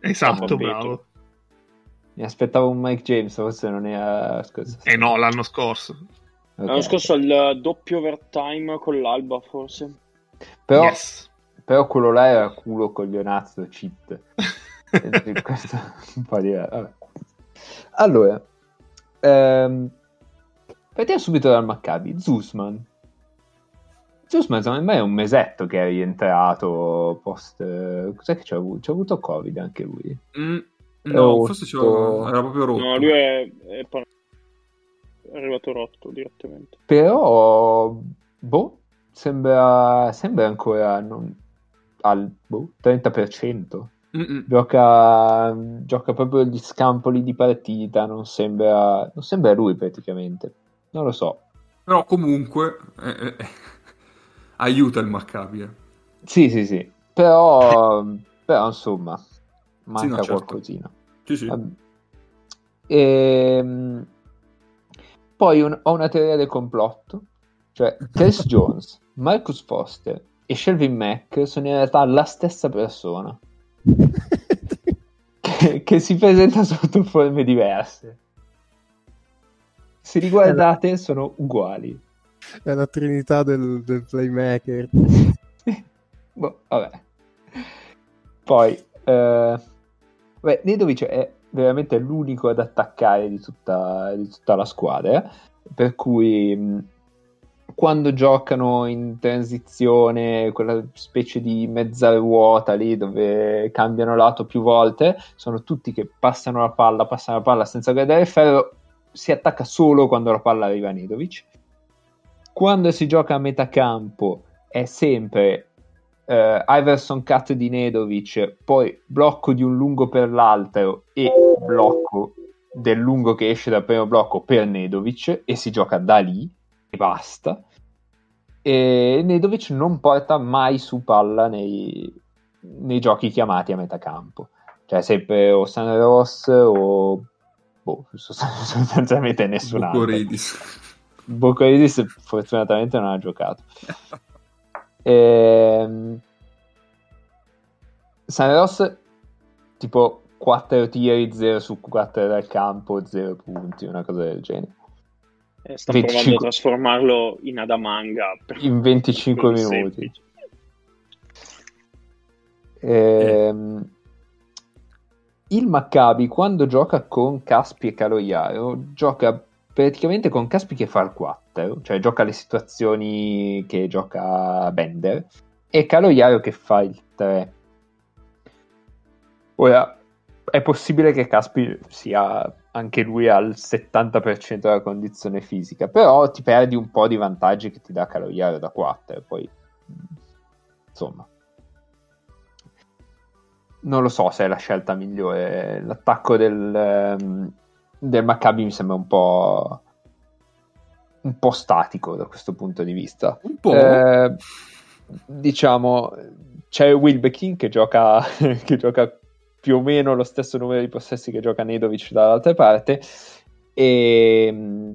Esatto, Papa bravo. Petro. Mi aspettavo un Mike James, forse non era scusa. Eh no, l'anno scorso. Ok. L'anno scorso al doppio overtime con l'Alba, forse. Però, Yes. però quello là era culo coglionazzo cheat. Questo un po' di... vabbè. Allora, ehm, partiamo subito dal Maccabi. Zusman. Zusman, secondo me è un mesetto che è rientrato post... eh, Cos'è che c'ha avuto? C'ha avuto Covid anche lui. Mm, no, rotto. forse era proprio rotto. No, lui è, è è arrivato rotto direttamente. Però, boh, sembra, sembra ancora non- al boh, 30%. Mm-mm. Gioca, gioca proprio gli scampoli di partita, non sembra, non sembra lui praticamente. Non lo so. Però comunque eh, eh, aiuta il Maccabi. eh. Sì, sì, sì. Però, però insomma, manca no, certo. qualcosina. Sì, sì. Vabbè. Ehm, poi un- ho una teoria del complotto, cioè Chris Jones, Marcus Foster e Shelvin Mack sono in realtà la stessa persona che, che si presenta sotto forme diverse. Se li guardate sono uguali. È la trinità del, del playmaker. Boh, vabbè. Poi, eh, beh, Nedovic è veramente l'unico ad attaccare di tutta, di tutta la squadra, per cui quando giocano in transizione, quella specie di mezza ruota lì dove cambiano lato più volte, sono tutti che passano la palla, passano la palla senza guardare il ferro, si attacca solo quando la palla arriva a Nedovic. Quando si gioca a metà campo è sempre eh, Iverson cut di Nedovic, poi blocco di un lungo per l'altro e blocco del lungo che esce dal primo blocco per Nedovic e si gioca da lì e basta. E Nedovic non porta mai su palla nei, nei giochi chiamati a metà campo, cioè sempre o San Ross o boh, sostanzialmente nessun altro. Bucoridis. Bocoridis fortunatamente non ha giocato. Ehm... San Ross tipo 4 tiri 0 su 4 dal campo 0 punti una cosa del genere Eh, sta 25. provando a trasformarlo in Adamanga. per- in 25 per minuti. Ehm, il Maccabi quando gioca con Caspi e Caloiaro gioca praticamente con Caspi che fa il 4 cioè gioca le situazioni che gioca Bender e Caloiaro che fa il 3 ora è possibile che Caspi sia anche lui al 70% della condizione fisica però ti perdi un po' di vantaggi che ti dà Caloiaro da 4 poi insomma non lo so se è la scelta migliore. L'attacco del, ehm, del Maccabi mi sembra un po', un po' statico da questo punto di vista. Un po'. Eh, diciamo, c'è Wilbekin che gioca, che gioca più o meno lo stesso numero di possessi che gioca Nedovic dall'altra parte e,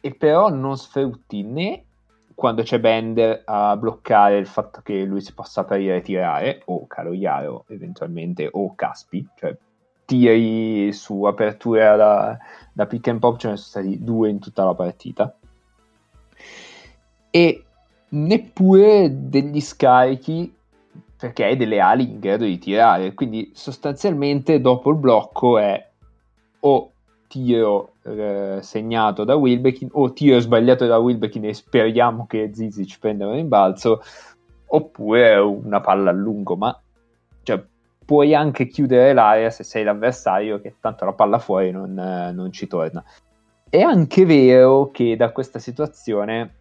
e però non sfrutti né quando c'è Bender a bloccare il fatto che lui si possa aprire e tirare, o Caloiaro eventualmente, o Caspi, cioè tiri su apertura da, da pick and pop, ce ne sono stati due in tutta la partita. E neppure degli scarichi perché hai delle ali in grado di tirare, quindi sostanzialmente dopo il blocco è o tiro eh, segnato da Wilbekin o tiro sbagliato da Wilbekin e speriamo che Zizic prenda un rimbalzo oppure una palla a lungo. Ma cioè, puoi anche chiudere l'area se sei l'avversario che tanto la palla fuori non, eh, non ci torna. È anche vero che da questa situazione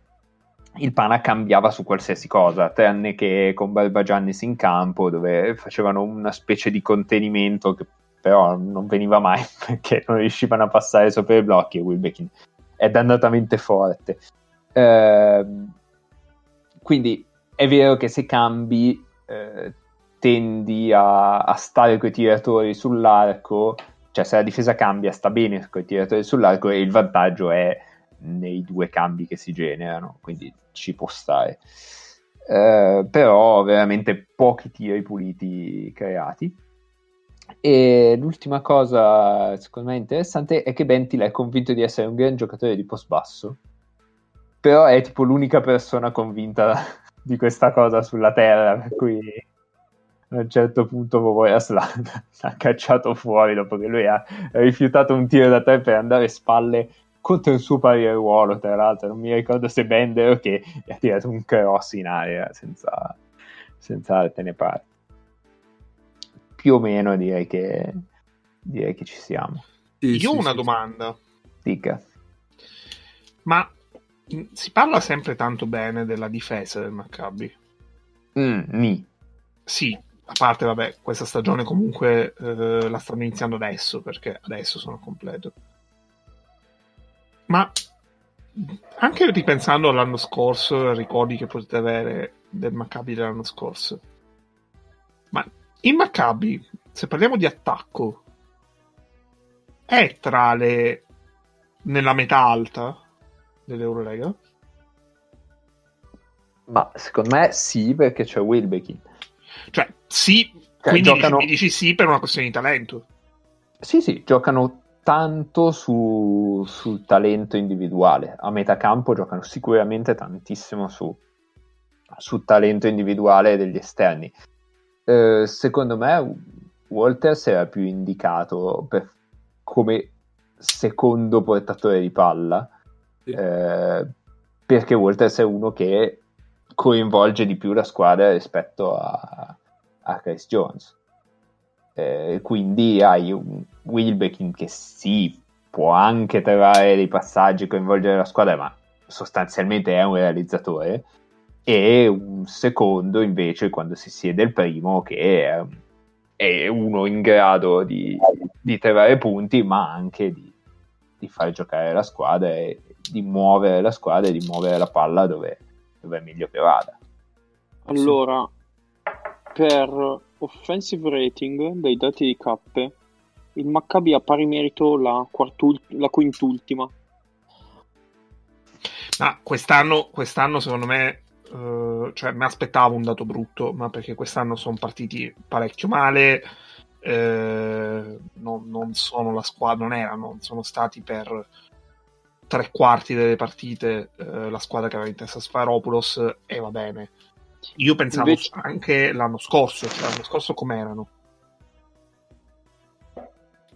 il Pana cambiava su qualsiasi cosa, tranne che con Barbagiannis in campo, dove facevano una specie di contenimento che però non veniva mai perché non riuscivano a passare sopra i blocchi e Wilbekin è dannatamente forte. Ehm, quindi è vero che se cambi eh, tendi a, a stare con i tiratori sull'arco, cioè se la difesa cambia sta bene con i tiratori sull'arco e il vantaggio è nei due cambi che si generano, quindi ci può stare. Eh, però veramente pochi tiri puliti creati. E l'ultima cosa, secondo me, interessante è che Bentil è convinto di essere un gran giocatore di post basso, però è tipo l'unica persona convinta di questa cosa sulla Terra, per cui a un certo punto Vovoras l'ha, l'ha cacciato fuori dopo che lui ha rifiutato un tiro da tre per andare spalle contro il suo pari ruolo, tra l'altro, non mi ricordo se Bender che gli ha tirato un cross in aria senza, senza artene parte. Più o meno direi che, direi che ci siamo. Sì, Io ho sì, una sì. domanda, Dica. ma mh, si parla sempre tanto bene della difesa del Maccabi? Mm, mi. Sì, a parte, vabbè, questa stagione comunque eh, la stanno iniziando adesso, perché adesso sono completo. Ma anche ripensando all'anno scorso, ai ricordi che potete avere del Maccabi dell'anno scorso, ma il Maccabi, se parliamo di attacco, è tra le nella metà alta dell'Eurolega? Ma secondo me sì, perché c'è Wilbekin. Cioè, sì, Cioè, quindi giocano- mi dici sì per una questione di talento. Sì, sì, giocano tanto su- sul talento individuale. A metà campo giocano sicuramente tantissimo su, sul talento individuale degli esterni. Eh, secondo me Walters era più indicato per- come secondo portatore di palla, Sì. eh, perché Walters è uno che coinvolge di più la squadra rispetto a, a Chris Jones. Eh, quindi hai un Wilbekin che sì, può anche trovare dei passaggi, coinvolgere la squadra, ma sostanzialmente è un realizzatore. E un secondo invece quando si siede il primo che è, è uno in grado di, di trovare punti, ma anche di, di far giocare la squadra e di muovere la squadra e di muovere la palla dove, dove è meglio che vada. Allora, per offensive rating dei dati di K, il Maccabi ha pari merito la, la quintultima. Ma quest'anno, quest'anno secondo me, eh, cioè mi aspettavo un dato brutto, ma perché quest'anno sono partiti parecchio male, eh, non, non sono la squadra, non erano, sono stati per tre quarti delle partite eh, la squadra che aveva in testa Sfaropoulos e va bene. Io pensavo Invece- anche l'anno scorso, cioè l'anno scorso com'erano.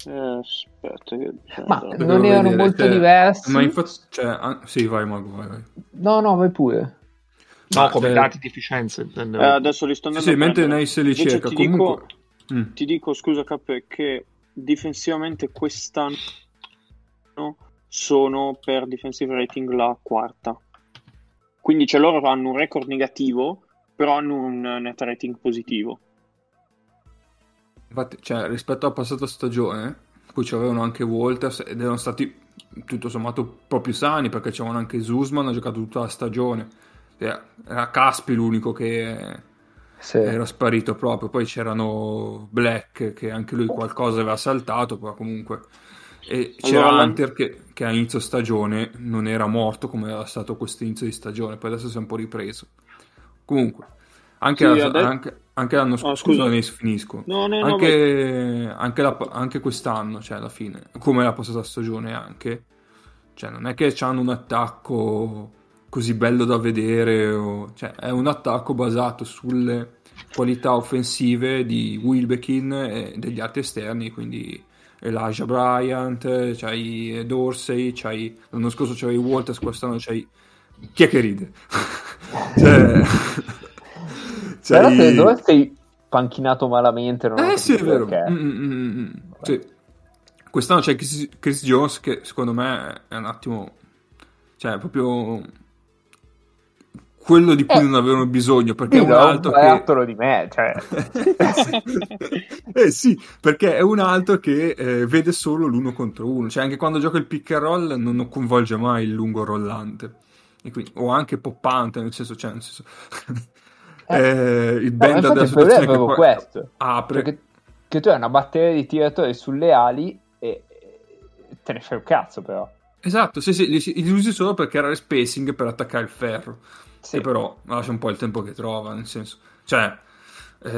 Eh, aspetta, che- Ma eh, non erano molto cioè, diversi. Ma infatti, cioè, ah, sì, vai, Mago, vai, vai. No, no, vai pure. No, Ma, come eh, dati di efficienza eh, adesso li sto Sì, andando sì, a mentre prendere. Nice li Invece cerca, ti comunque... dico, Mm. ti dico, scusa K, che difensivamente quest'anno sono per defensive rating la quarta. Quindi cioè, loro hanno un record negativo, però hanno un net rating positivo. Infatti, cioè, rispetto alla passata stagione, poi c'avevano anche Walters ed erano stati tutto sommato un po' più sani perché c'erano anche Zuzman, ha giocato tutta la stagione. Cioè, Era Caspi l'unico che Sì. era sparito proprio. Poi c'erano Black che anche lui qualcosa aveva saltato, però comunque. E c'era Allora, Hunter che, che a inizio stagione non era morto come era stato questo inizio di stagione, poi adesso si è un po' ripreso. Comunque, anche, Sì, la- detto- anche- anche l'anno Ah, scorso, scusa. scusami, finisco. No, no, no, vai. Anche, anche, la- anche quest'anno, cioè alla fine, come la passata stagione anche, cioè non è che hanno un attacco così bello da vedere, o- cioè è un attacco basato sulle qualità offensive di Wilbekin e degli altri esterni, quindi Elijah Bryant, c'hai Dorsey, c'hai, l'anno scorso c'hai Walters, quest'anno c'hai... Chi è che ride? cioè... Però c'hai- credo sei panchinato malamente. Non eh sì, è vero. Mm, mm, mm. Sì. Quest'anno c'è Chris, Chris Jones che secondo me è un attimo... Cioè, proprio... Quello di cui Eh, non avevano bisogno, perché è un è altro che... di me. Cioè. eh sì, perché è un altro che eh, vede solo l'uno contro uno, cioè anche quando gioca il pick and roll non coinvolge mai il lungo rollante, quindi, o anche poppante, nel senso, cioè, nel senso Eh, il No, bend infatti della il problema è situazione che proprio questo. apre. Perché che tu hai una batteria di tiratori sulle ali e e te ne fai un cazzo però. Esatto, sì, sì, li, li usi solo per creare spacing per attaccare il ferro. Sì. Che però lascia un po' il tempo che trova, nel senso, cioè, eh,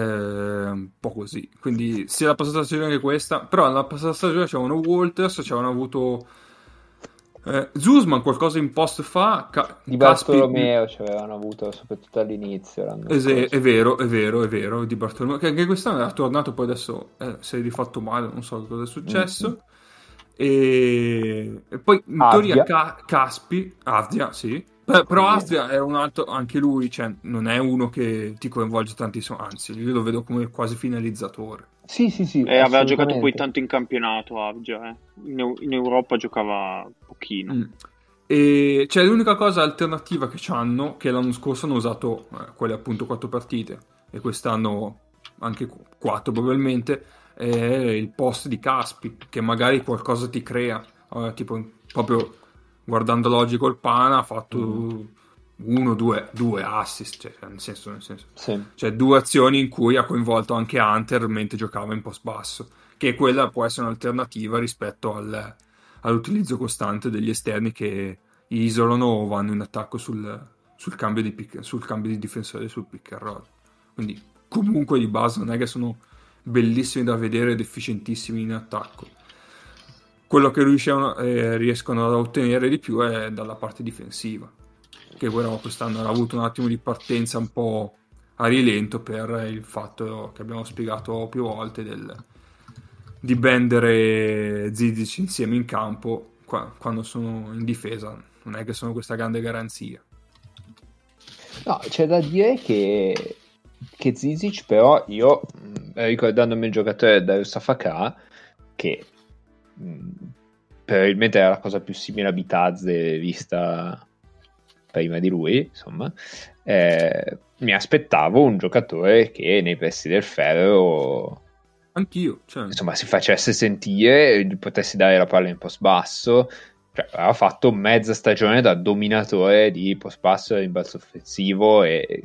un po' così. Quindi, sia la passata stagione che questa, però nella passata stagione c'erano Walters, c'erano avuto eh, Zuzman, qualcosa in post fa, Ca- Di Caspi- Bartolomeo ci avevano avuto soprattutto all'inizio. Ese- è vero, è vero, è vero, di Bartolomeo, che anche quest'anno era tornato, poi adesso eh, si è rifatto male, non so cosa è successo. Mm-hmm. E... e poi in Avdia. teoria Ca- Caspi, Avdia, sì. Beh, però Avdia è un altro, anche lui, cioè, non è uno che ti coinvolge tantissimo, anzi, io lo vedo come quasi finalizzatore. Sì, sì, sì. E aveva giocato poi tanto in campionato Avgia, eh. in, in Europa giocava pochino. Mm. E c'è l'unica cosa alternativa che hanno, che l'anno scorso hanno usato eh, quelle appunto quattro partite, e quest'anno anche qu- quattro probabilmente, è il post di Caspi, che magari qualcosa ti crea, Eh, tipo proprio guardando logico il Pana ha fatto uno, due, due assist, cioè, nel senso, nel senso Sì. cioè due azioni in cui ha coinvolto anche Hunter mentre giocava in post basso, che quella può essere un'alternativa rispetto al- all'utilizzo costante degli esterni che isolano o vanno in attacco sul, sul cambio, di pick- sul cambio di difensore sul pick and roll. Quindi comunque di base non è che sono bellissimi da vedere ed efficientissimi in attacco. Quello che riuscivano- eh, riescono ad ottenere di più è dalla parte difensiva che però quest'anno ha avuto un attimo di partenza un po' a rilento per il fatto che abbiamo spiegato più volte del, di bendere Zizic insieme in campo qua- quando sono in difesa. Non è che sono questa grande garanzia. No, c'è da dire che, che Zizic, però, io mh, ricordandomi il giocatore da Safaka, che mh, probabilmente era la cosa più simile a Bitazze vista prima di lui, insomma, eh, mi aspettavo un giocatore che nei pressi del ferro anch'io cioè, insomma si facesse sentire, gli potessi dare la palla in post basso. Cioè, aveva fatto mezza stagione da dominatore di post basso e rimbalzo offensivo e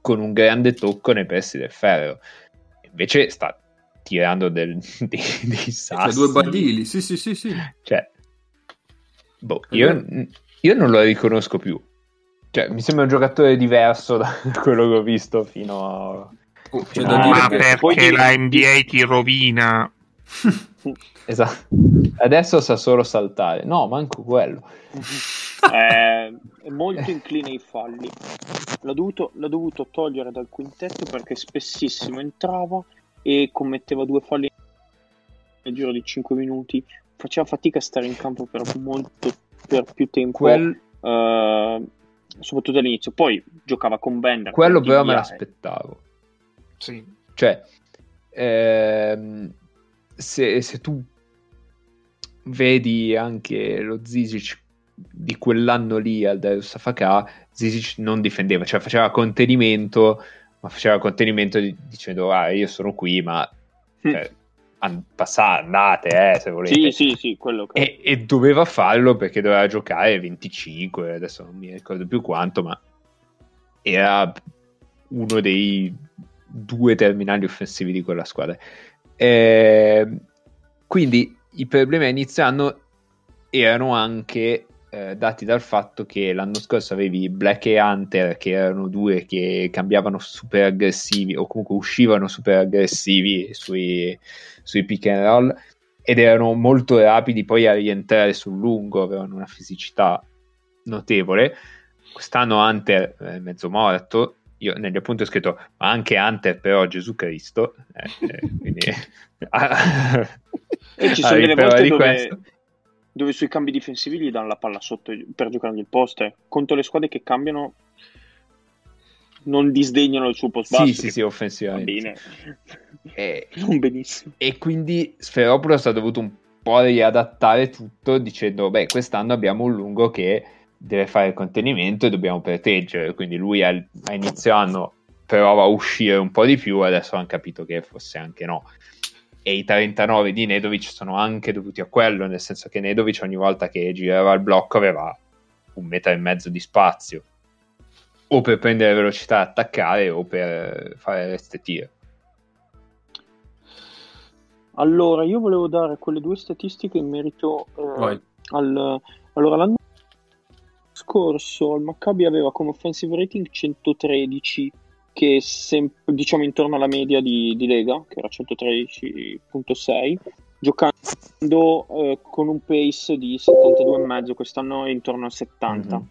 con un grande tocco nei pressi del ferro. Invece sta tirando del, dei, dei cioè, sassi. due badili sì sì sì sì Cioè, boh, io, io non lo riconosco più. Cioè, mi sembra un giocatore diverso da quello che ho visto fino a... Oh, c'è No, da ma perché poi la NBA ti rovina. Esatto. Adesso sa solo saltare. No, manco quello. è, è molto incline ai falli. L'ha dovuto, l'ha dovuto togliere dal quintetto perché spessissimo entrava e commetteva due falli nel giro di 5 minuti. Faceva fatica a stare in campo per molto per più tempo, Quel- eh, soprattutto all'inizio. Poi giocava con Bender. quello però me DBA, l'aspettavo. Sì. Cioè, ehm, se, se tu vedi anche lo Zizic di quell'anno lì al Darius Safaka, Zizic non difendeva, cioè faceva contenimento, ma faceva contenimento di- dicendo ah io sono qui, ma cioè, an- passate, andate eh, se volete. Sì, sì, sì, quello che... E, e doveva farlo perché doveva giocare 25, adesso non mi ricordo più quanto, ma era uno dei due terminali offensivi di quella squadra. Eh, quindi i problemi a inizio anno erano anche eh, dati dal fatto che l'anno scorso avevi Black e Hunter, che erano due che cambiavano super aggressivi o comunque uscivano super aggressivi sui, sui pick and roll ed erano molto rapidi poi a rientrare sul lungo, avevano una fisicità notevole. Quest'anno Hunter è mezzo morto. Io negli appunti ho scritto, ma anche Hunter però Gesù Cristo. Eh, eh, quindi... E ci sono delle volte di dove, questo. Dove sui cambi difensivi gli danno la palla sotto per giocare il post. eh. Contro le squadre che cambiano non disdegnano il suo post basso. Sì, sì, sì, va offensivamente. bene. E, Non benissimo. e quindi Sferopoulos ha dovuto un po' riadattare tutto dicendo, beh, quest'anno abbiamo un lungo che deve fare il contenimento e dobbiamo proteggere. Quindi lui al- a inizio anno provava a uscire un po' di più, adesso hanno capito che forse anche no. E i 39 di Nedovic sono anche dovuti a quello, nel senso che Nedovic ogni volta che girava il blocco aveva un metro e mezzo di spazio. o per prendere velocità e attaccare o per fare rest tiro. Allora, io volevo dare quelle due statistiche in merito eh, al... Allora, l'anno scorso il Maccabi aveva come offensive rating 113, che sem- diciamo intorno alla media di, di Lega, che era 113.6, giocando eh, con un pace di 72,5, quest'anno è intorno a 70. Mhm.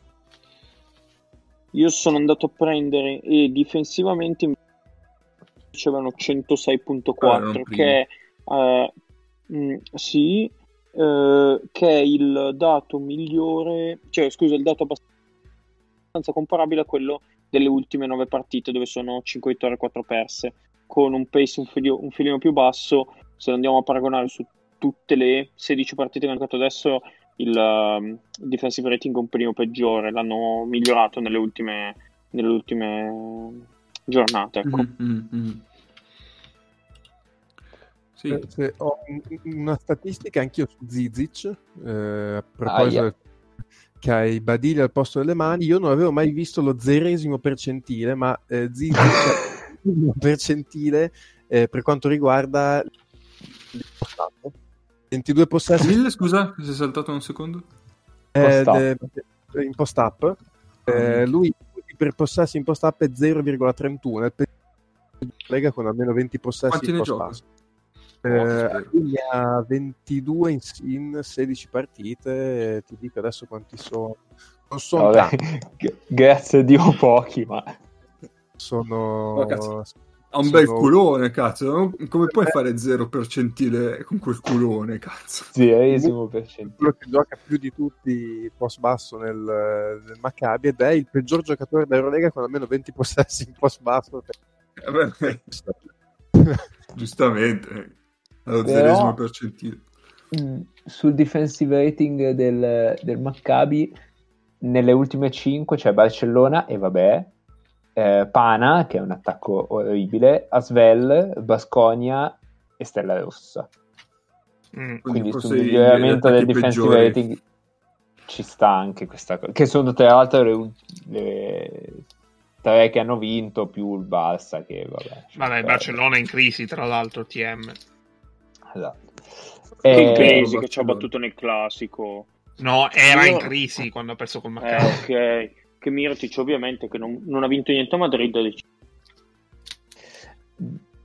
Io sono andato a prendere e difensivamente avevano 106.4, Ah, erano primi. che è eh, mm, sì, eh, che è il dato migliore, cioè scusa, il dato abbastanza comparabile a quello delle ultime nove partite, dove sono 5 vittorie e 4 perse, con un pace un, filio- un filino più basso. Se andiamo a paragonare su tutte le 16 partite che hanno giocato adesso, il um, defensive rating è un pelino peggiore, l'hanno migliorato nelle ultime, nelle ultime giornate. Ecco. Mhm, mhm, mhm. Sì. Eh, ho un- una statistica anch'io su Zizic, eh, a proposito Aia. del- che ha i badili al posto delle mani, io non avevo mai visto lo zeresimo percentile, ma eh, Zizic ha il percentile eh, per quanto riguarda il post-up. 22 possessi Mille, scusa, si è saltato un secondo? eh, de- in post-up. Eh, lui per possessi in post-up è 0,31, è il Lega con almeno 20 possessi Quanti in ne post-up. Eh, spero. lui ne ha 22 in, in 16 partite, ti dico adesso quanti sono. Non sono Vabbè, g- grazie a Dio pochi, ma sono... Oh, cazzo. Ha un bel sono- culone, cazzo. Come puoi fare 0 percentile con quel culone, cazzo? zeresimo percentile. quello che gioca più di tutti post basso nel, nel Maccabi ed è il peggior giocatore dell'Eurolega con almeno 20 possessi in post basso. Eh, giustamente. Allo zeresimo percentile. Sul defensive rating del, del Maccabi, nelle ultime 5 c'è Barcellona e vabbè, eh, Pana, che è un attacco orribile, Asvel, Basconia e Stella Rossa. Mm. Quindi sul miglioramento gli del defensive peggiori. rating ci sta anche questa cosa, che sono tra l'altro le, le tre che hanno vinto più il Barça che vabbè. Vabbè, il Barcellona è in crisi, tra l'altro, TM. Esatto. Eh, crisi che ci ha battuto nel classico. No, era Io- in crisi quando ha perso col Eh, Maccabi. ok. Che Mirotic ovviamente che non, non ha vinto niente a Madrid. dice-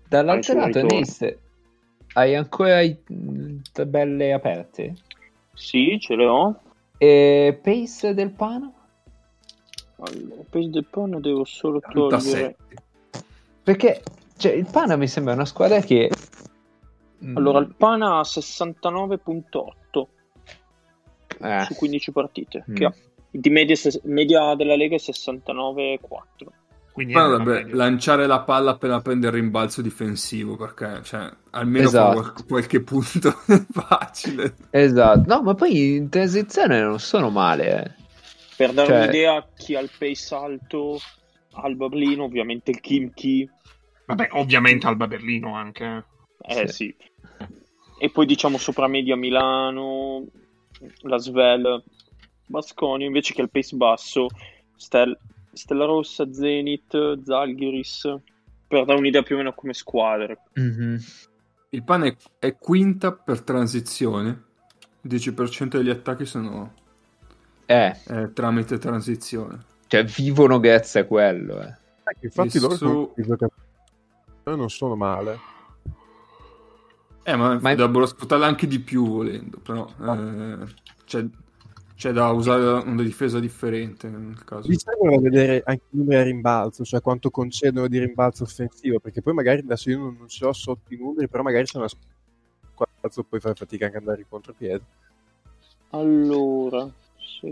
Dall'altro lato. Nis, hai ancora i tabelle aperte? Sì, ce le ho. E pace del Pana? Allora, pace del Pana devo solo togliere. 37. Perché cioè, il Pana mi sembra una squadra che... mh, Allora, il Pana ha 69.8 eh, su 15 partite. Mm. Che ha. Di media, media della Lega è 69,4. Quindi una dovrebbe media. lanciare la palla appena prende il rimbalzo difensivo, perché cioè, almeno Esatto. qualche punto facile. Esatto. No, ma poi in transizione non sono male. eh. Per dare Cioè- un'idea, chi ha il pace alto Alba Berlino, ovviamente il Kimchi. Vabbè, ovviamente Alba Berlino anche. Eh Sì. sì. E poi diciamo sopra media Milano, la Svel, Basconio, invece che il pace basso, Stel- Stella Rossa, Zenit, Zalgiris, per dare un'idea più o meno come squadre. Il pane è, è quinta per transizione. Il 10% degli attacchi sono Eh, eh, tramite transizione. cioè vivono grazie a quello. eh. Eh, infatti E loro su- non sono male. Eh, ma, Ma- dovrebbero sfruttarla anche di più volendo, però eh, c'è, c'è da usare una difesa differente nel caso. Mi servono vedere anche i numeri a rimbalzo, cioè quanto concedono di rimbalzo offensivo, perché poi magari adesso io non, non ce l'ho sotto i numeri, però magari c'è una squadra poi fai fatica anche ad andare in contropiede. Allora,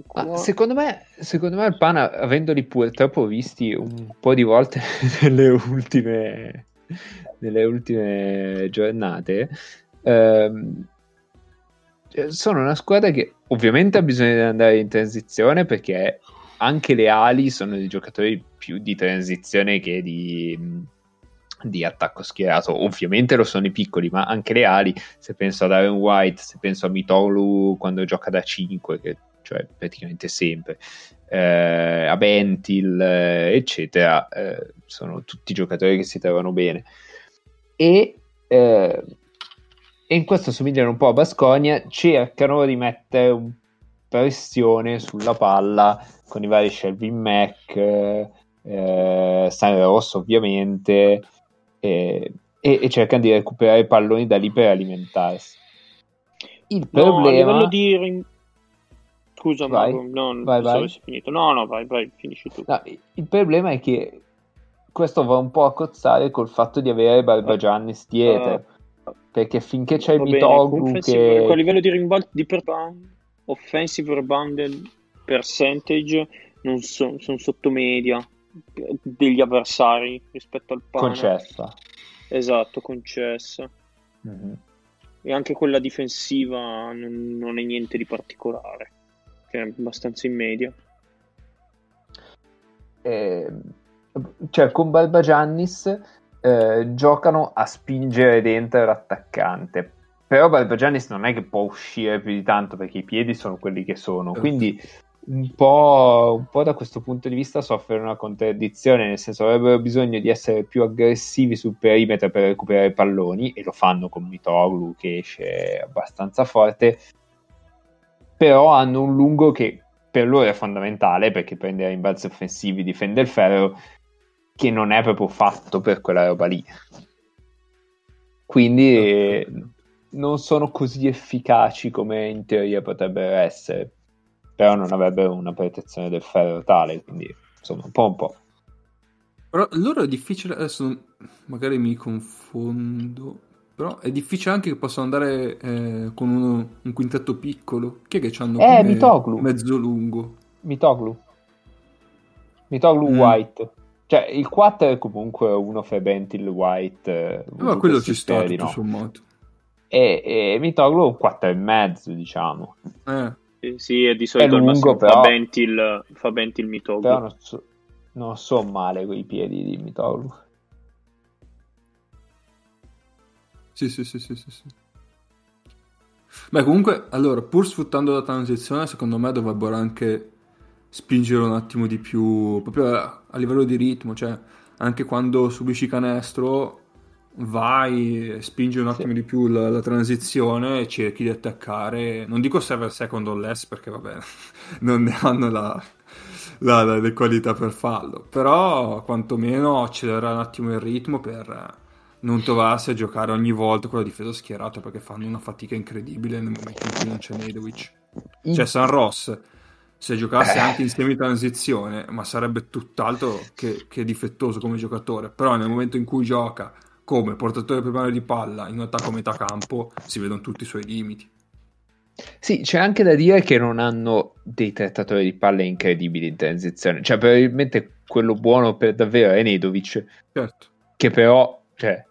qua... secondo me, secondo me il Pana, avendoli purtroppo visti un po' di volte nelle ultime, nelle ultime giornate, ehm, sono una squadra che ovviamente ha bisogno di andare in transizione perché anche le ali sono dei giocatori più di transizione che di, di attacco schierato. Ovviamente lo sono i piccoli, ma anche le ali, se penso ad Aaron White, se penso a Mitolu quando gioca da 5, che cioè praticamente sempre. Eh, Abentil, eh, eccetera, eh, sono tutti giocatori che si trovano bene. E, eh, e in questo somigliano un po' a Basconia, cercano di mettere un pressione sulla palla con i vari Shelvin Mac, eh, San Rosso ovviamente, e, e, e cercano di recuperare palloni da lì per alimentarsi. Il No, a problema... livello di... Scusa, Vai. Vai, non so vai. se è finito. No, no, vai, vai, finisci tu. No, il problema è che questo va un po' a cozzare col fatto di avere Barbagiannis dietro. perché finché c'è il offensive- che... a livello di rimbalzi di per rebound, offensive rebound percentage non so- sono sotto media degli avversari rispetto al Pana. concessa. Esatto, concessa. Mhm. E anche quella difensiva non, non è niente di particolare, che è abbastanza in media. Eh, cioè con Barbagiannis eh, giocano a spingere dentro l'attaccante però Barbagiannis non è che può uscire più di tanto perché i piedi sono quelli che sono Certo. quindi un po', un po' da questo punto di vista soffre una contraddizione nel senso avrebbero bisogno di essere più aggressivi sul perimetro per recuperare palloni e lo fanno con Mitoglu che esce abbastanza forte però hanno un lungo che per loro è fondamentale perché prende rimbalzi offensivi, difende il ferro, che non è proprio fatto per quella roba lì. Quindi eh, non sono così efficaci come in teoria potrebbero essere, però non avrebbero una protezione del ferro tale, quindi insomma un po' un po'. Però loro è difficile, adesso magari mi confondo, però è difficile anche che possano andare eh, con uno- un quintetto piccolo. Chi è che c'hanno Eh, come Mitoglu. mezzo lungo? Mitoglu. Mitoglu Mm. White. Cioè il 4 è comunque uno fra Bentil White. eh, Ma Vudu quello ci sta tutto no? sommato. E, e Mitoglu è un 4 e mezzo, diciamo. Eh, Eh, sì, e di solito È lungo, fa però- Bentil, fa Bentil Mitoglu. Però non so, non so male quei piedi di Mitoglu. Sì, sì, sì, sì, sì, sì. Beh, comunque, allora, pur sfruttando la transizione, secondo me dovrebbero anche spingere un attimo di più, proprio a, livello di ritmo, cioè anche quando subisci canestro, vai, spingi un attimo di più la, la transizione e cerchi di attaccare. Non dico server second o less perché, vabbè, non ne hanno la, la- la- le qualità per farlo, però quantomeno accelerare un attimo il ritmo per non trovarsi a giocare ogni volta con la difesa schierata perché fanno una fatica incredibile nel momento in cui non c'è Nedovic. Cioè San Ross, se giocasse Eh. anche in semi-transizione, ma sarebbe tutt'altro che, che difettoso come giocatore, però nel momento in cui gioca come portatore primario di palla in un attacco a metà campo, si vedono tutti i suoi limiti. Sì, c'è anche da dire che non hanno dei trattatori di palle incredibili in transizione. Cioè, probabilmente quello buono per davvero è Nedovic, Certo. che però, cioè,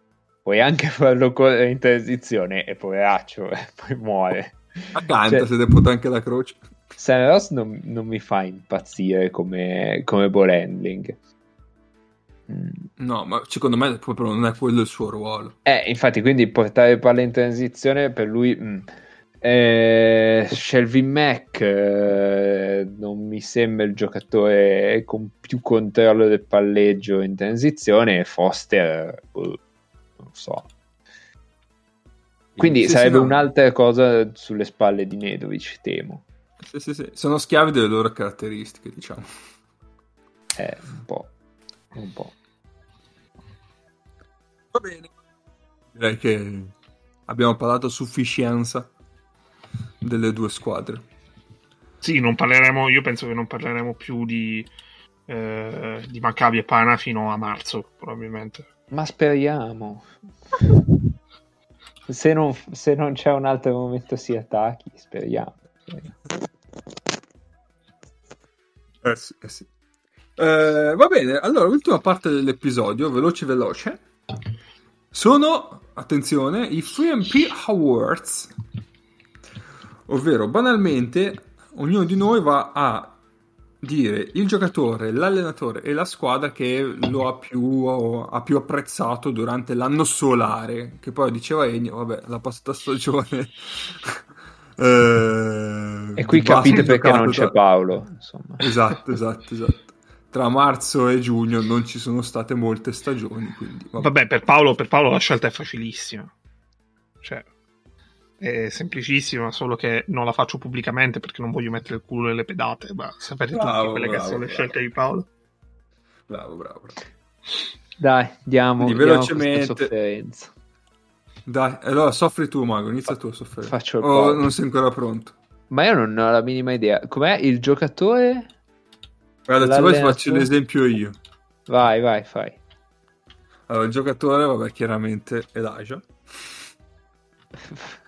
puoi anche farlo correre in transizione e poveraccio, eh, poi muore. Accanto, Cioè- se ne può anche la croce. Sam Ross non, non mi fa impazzire come, come ball handling. Mm. No, ma secondo me proprio non è quello il suo ruolo. Eh, infatti, quindi portare palla in transizione per lui. mm. Eh, Shelvin Mack eh, non mi sembra il giocatore con più controllo del palleggio in transizione. Foster, boh, non so. Quindi Sì, sì, sarebbe no. un'altra cosa sulle spalle di Nedovic, temo. Sì, sì, sì. Sono schiavi delle loro caratteristiche, diciamo. Eh, un po'. Un po'. Va bene. Direi che abbiamo parlato a sufficienza delle due squadre. Sì, non parleremo, io penso che non parleremo più di, eh, di Maccabi e Pana fino a marzo, probabilmente. Ma speriamo. Se non, se non c'è un altro momento si attacchi, speriamo. Eh sì, eh sì. Eh, va bene, allora l'ultima parte dell'episodio, veloce veloce, sono, attenzione, i FreeMP Awards. Ovvero, banalmente, ognuno di noi va a dire il giocatore, l'allenatore e la squadra che lo ha più, ha più apprezzato durante l'anno solare, che poi diceva Ennio, vabbè, la passata stagione Eh, E qui capite perché non c'è da- Paolo. Insomma. Esatto, esatto, esatto. Tra marzo e giugno non ci sono state molte stagioni, quindi vabbè. Vabbè, per Paolo, per Paolo la scelta è facilissima. Cioè, è semplicissima, solo che non la faccio pubblicamente perché non voglio mettere il culo nelle pedate. Ma sapete tutti Bravo, quelle che bravo, sono le bravo. scelte di Paolo. Bravo, bravo, bravo. Dai, diamo, Quindi diamo velocemente- sofferenza. Dai, allora soffri tu, Mago, inizia tu a soffrire. Faccio il Oh, non sei ancora pronto. Ma io non ho la minima idea. Com'è il giocatore? Guarda, se vuoi faccio l'esempio io. Vai, vai, fai. Allora, il giocatore, vabbè, chiaramente Elijah.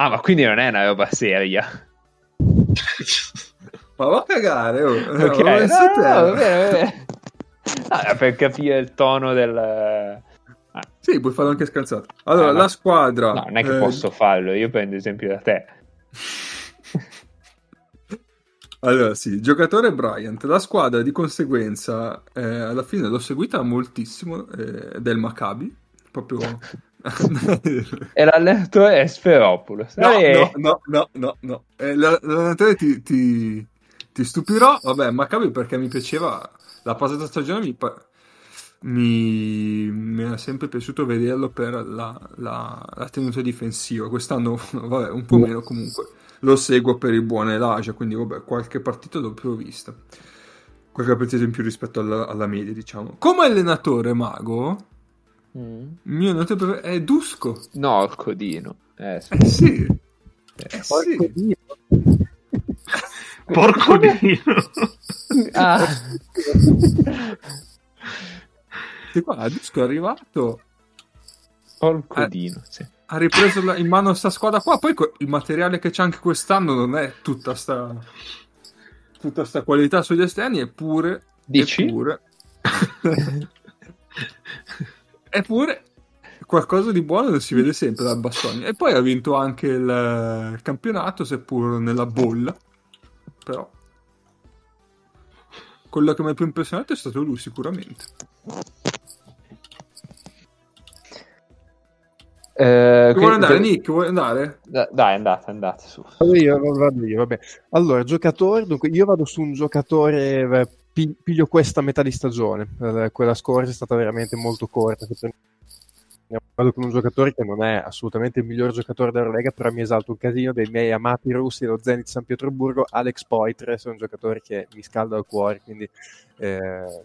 Ah, ma quindi non è una roba seria. Ma va a cagare, oh. Ok, L'ho messo no, te. no, va bene, va bene. Ah, per capire il tono del... Ah, Sì, puoi farlo anche scansato. Allora, Ah, no. la squadra... no, non è che eh, posso farlo, io prendo esempio da te. Allora, sì, giocatore Bryant, la squadra di conseguenza eh, alla fine l'ho seguita moltissimo eh, del Maccabi, proprio... E l'allenatore è Sferopoulos. No, Eh, no, no, no, no, no. Eh, L'allenatore ti, ti, ti stupirò. Vabbè, Maccabi perché mi piaceva la passata stagione, mi, mi, mi è sempre piaciuto vederlo per la, la, la tenuta difensiva. Quest'anno, vabbè, un po' meno comunque. Lo seguo per il buon Elijah, quindi vabbè, qualche partita l'ho più vista. Qualche partita in più rispetto alla, alla media, diciamo. Come allenatore mago, Mm. il mio allenatore prefer- è Dusko. No, il codino. Eh, sì. Eh sì. Eh sì. Porco Dio. Ah, Sì, qua, Dusko è arrivato, il codino, sì. ha ripreso la- in mano sta squadra qua. Poi co- il materiale che c'è anche quest'anno non è tutta sta, tutta sta qualità sugli esterni, eppure, Dici? eppure, eppure qualcosa di buono si vede sempre dal Bassoni. E poi ha vinto anche il, il campionato, seppur nella bolla. Però quello che mi ha più impressionato è stato lui, sicuramente. Eh, Vuoi andare, Nick? Vuoi andare? Da- Dai, andate, andate su. Vado io, vado io, vabbè. Allora, giocatore, dunque io vado su un giocatore, eh, piglio questa metà di stagione, Eh, quella scorsa è stata veramente molto corta. Vado con un giocatore che non è assolutamente il miglior giocatore dell'Eurolega, però mi esalta un casino dei miei amati russi dello Zenit San Pietroburgo, Alex Poitres, è un giocatore che mi scalda il cuore, quindi eh,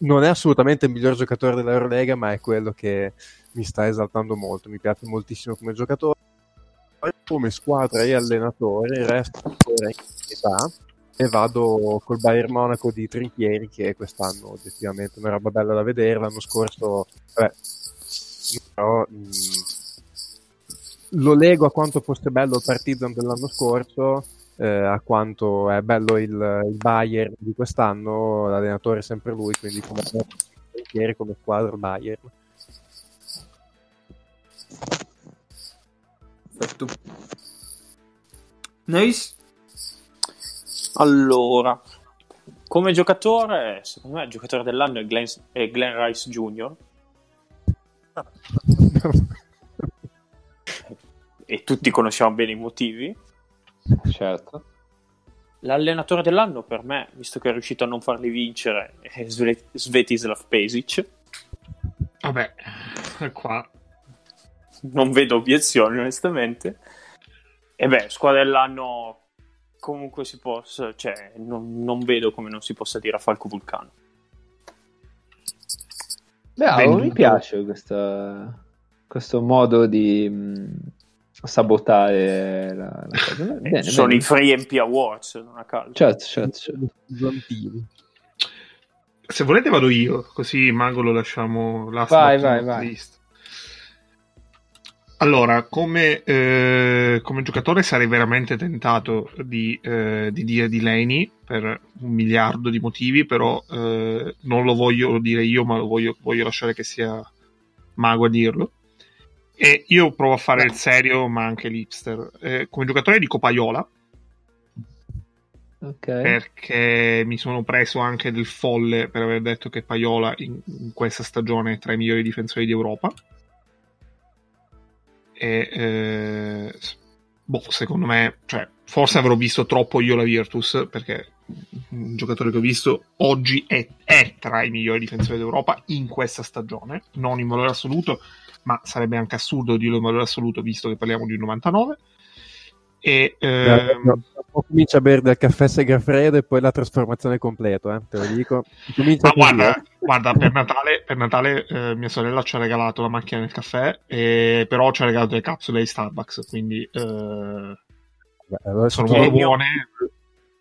non è assolutamente il miglior giocatore dell'Eurolega, ma è quello che mi sta esaltando molto, mi piace moltissimo come giocatore. Come squadra e allenatore resto ancora in età e vado col Bayern Monaco di Trinchieri che quest'anno oggettivamente è una roba bella da vedere l'anno scorso vabbè, però, mh, lo lego a quanto fosse bello il Partizan dell'anno scorso eh, a quanto è bello il, il Bayern di quest'anno l'allenatore è sempre lui quindi come Trinchieri come squadra Bayern Perfetto. Nice. Allora, come giocatore, secondo me il giocatore dell'anno è Glenn, è Glenn Rice Jr. e tutti conosciamo bene i motivi. Certo. L'allenatore dell'anno per me, visto che è riuscito a non farli vincere, è Sve- Svetislav Pesic. Vabbè, qua. Non vedo obiezioni, onestamente. E beh, squadra dell'anno comunque si possa, cioè, non, non vedo come non si possa dire a Falco Vulcano. Bravo, Venduto. mi piace questa- questo modo di mh, sabotare la, la cosa. Bene, sono bene. i Free MP Awards, non a caso. Certo, certo, certo. Se volete vado io, così Mago lo lasciamo last Vai, vai, vai. least. Allora, come, eh, come giocatore sarei veramente tentato di, eh, di dire di Laney per un miliardo di motivi, però eh, non lo voglio dire io, ma lo voglio, voglio lasciare che sia Mago a dirlo. E io provo a fare il serio, ma anche l'hipster. Eh, come giocatore dico Paiola, Ok. perché mi sono preso anche del folle per aver detto che Paiola in, in questa stagione è tra i migliori difensori d'Europa. E, eh, boh, secondo me, cioè, forse avrò visto troppo io la Virtus, perché un giocatore che ho visto oggi è, è tra i migliori difensori d'Europa in questa stagione, non in valore assoluto, ma sarebbe anche assurdo dirlo in valore assoluto visto che parliamo di un 99. E, ehm, O comincia a bere del caffè Segafredo e poi la trasformazione completa, eh, te lo dico. Comincia Ma guarda, eh. guarda, per Natale, per Natale eh, mia sorella ci ha regalato la macchina del caffè, e, però ci ha regalato delle capsule di Starbucks, quindi eh, Beh, allora, sono molto buone.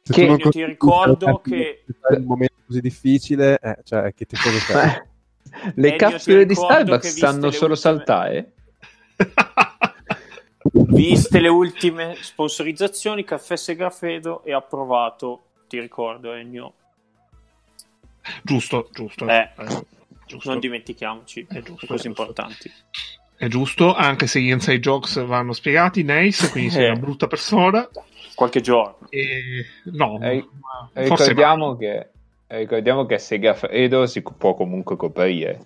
se Che io ti ricordo che- in un momento così difficile, eh, cioè, che ti fai? Eh, Le capsule di Starbucks sanno le solo ultime- saltare? Viste le ultime sponsorizzazioni, Caffè Segafredo è approvato, ti ricordo Ennio, giusto, giusto. Eh, giusto. non dimentichiamoci, È giusto, cose è giusto. importanti. È giusto, anche se gli inside jokes vanno spiegati, Nace, quindi sei Eh. una brutta persona. Qualche giorno. E... No, Eh, ma forse Ricordiamo che, ricordiamo che Segafredo si può comunque coprire.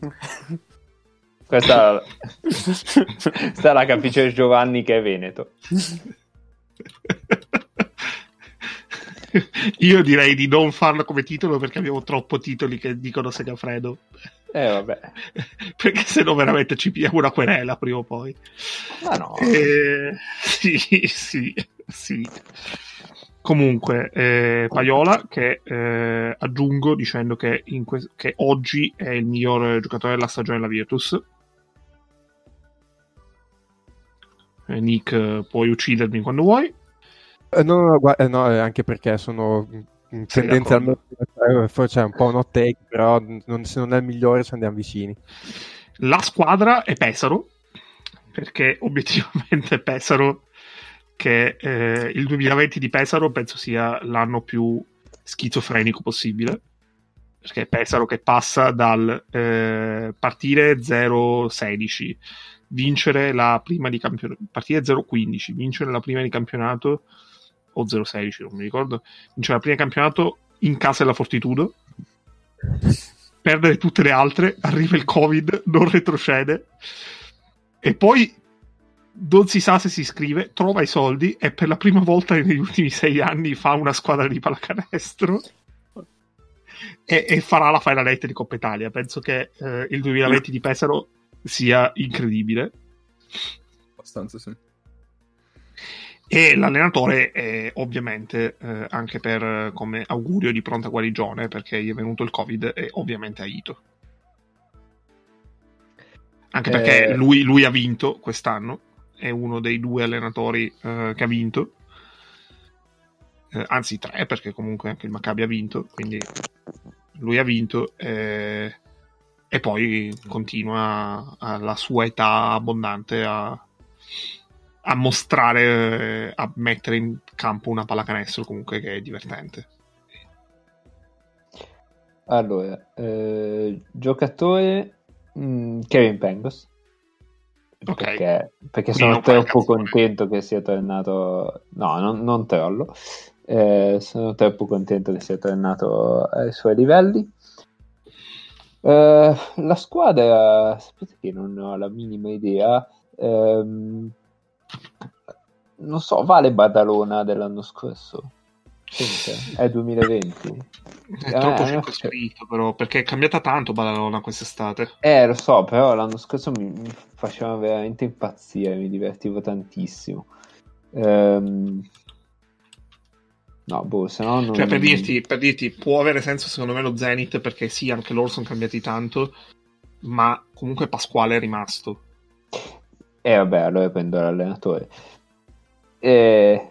Questa, questa la capisce Giovanni che è Veneto. Io direi di non farlo come titolo perché abbiamo troppo titoli che dicono Segafredo. Eh vabbè. perché se no veramente ci pigliamo una querela prima o poi. Ma no. Eh, sì, sì, sì. Comunque, eh, Paiola, che eh, aggiungo dicendo che, in que- che oggi è il miglior giocatore della stagione della Virtus. Nick, eh, puoi uccidermi quando vuoi. Eh, no, no, gua- eh, no, eh, anche perché sono mm, tendenzialmente eh, forse è un po' un hot take, però non- se non è il migliore ci andiamo vicini. La squadra è Pesaro, perché obiettivamente Pesaro, che eh, il 2020 di Pesaro penso sia l'anno più schizofrenico possibile, perché Pesaro che passa dal eh, partire 0-16, vincere la prima di campionato, partire 0-15, vincere la prima di campionato, o 0-16 non mi ricordo, vincere la prima di campionato in casa della Fortitudo, perdere tutte le altre, arriva il Covid, non retrocede e poi non si sa se si iscrive, trova i soldi e per la prima volta negli ultimi sei anni fa una squadra di pallacanestro e, e farà la Final di Coppa Italia. Penso che eh, il 2020 di Pesaro sia incredibile Abbastanza sì. e l'allenatore è ovviamente eh, anche per come augurio di pronta guarigione perché gli è venuto il covid è ovviamente Aito anche perché Eh. lui, lui ha vinto quest'anno è uno dei due allenatori eh, che ha vinto Eh, anzi tre perché comunque anche il Maccabi ha vinto quindi lui ha vinto eh, e poi continua alla sua età abbondante a, a mostrare, a mettere in campo una pallacanestro comunque che è divertente. Allora, eh, giocatore mm, Kevin Pengos. Ok. Perché, perché sono troppo contento che sia tornato. No, non, non trollo. Eh, sono troppo contento che sia tornato ai suoi livelli. Eh, la squadra, sapete che non ho la minima idea. Ehm, non so, vale Badalona dell'anno scorso? Sente, È 2020. È troppo Eh, circoscritto però, perché è cambiata tanto Badalona quest'estate. Eh, lo so, però l'anno scorso mi, mi faceva veramente impazzire, mi divertivo tantissimo. Ehm, No, boh, se no non... Cioè, per dirti, per dirti, può avere senso secondo me lo Zenith, perché sì, anche loro sono cambiati tanto, ma comunque Pasquale è rimasto. Eh, vabbè, allora prendo l'allenatore. Eh,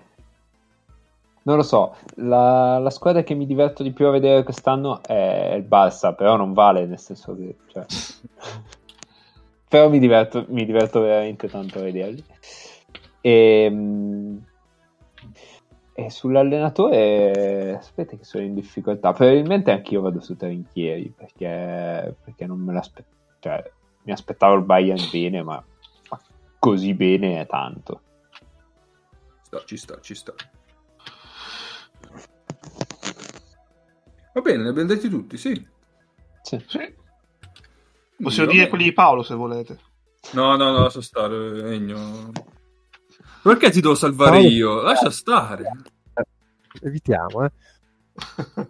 Non lo so, la, la squadra che mi diverto di più a vedere quest'anno è il Barça, però non vale, nel senso che... Cioè... però mi diverto, mi diverto veramente tanto a vederli. E, e sull'allenatore, aspetta che sono in difficoltà. Probabilmente anch'io vado su Trinchieri perché, perché non me l'aspettavo. Cioè, mi aspettavo il Bayern bene, ma, così bene è tanto. Sta, ci sta, ci sta. Va bene, ne abbiamo detti tutti, sì. Sì. Sì. Possiamo dire bene. quelli di Paolo se volete. No, no, no, lascia stare, Egno. Perché ti devo salvare Paolo- io? Lascia stare. Evitiamo, eh.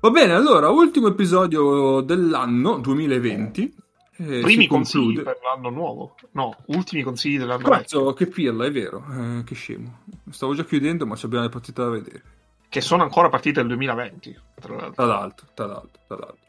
Va bene, allora, ultimo episodio dell'anno 2020. eh, Primi si consigli conclude. per l'anno nuovo. No, ultimi consigli dell'anno. Cazzo, che pirla, è vero. Eh, che scemo. Stavo già chiudendo, ma ci abbiamo le partite da vedere. Che sono ancora partite del 2020. Tra l'altro. Tra l'altro, tra l'altro, tra l'altro,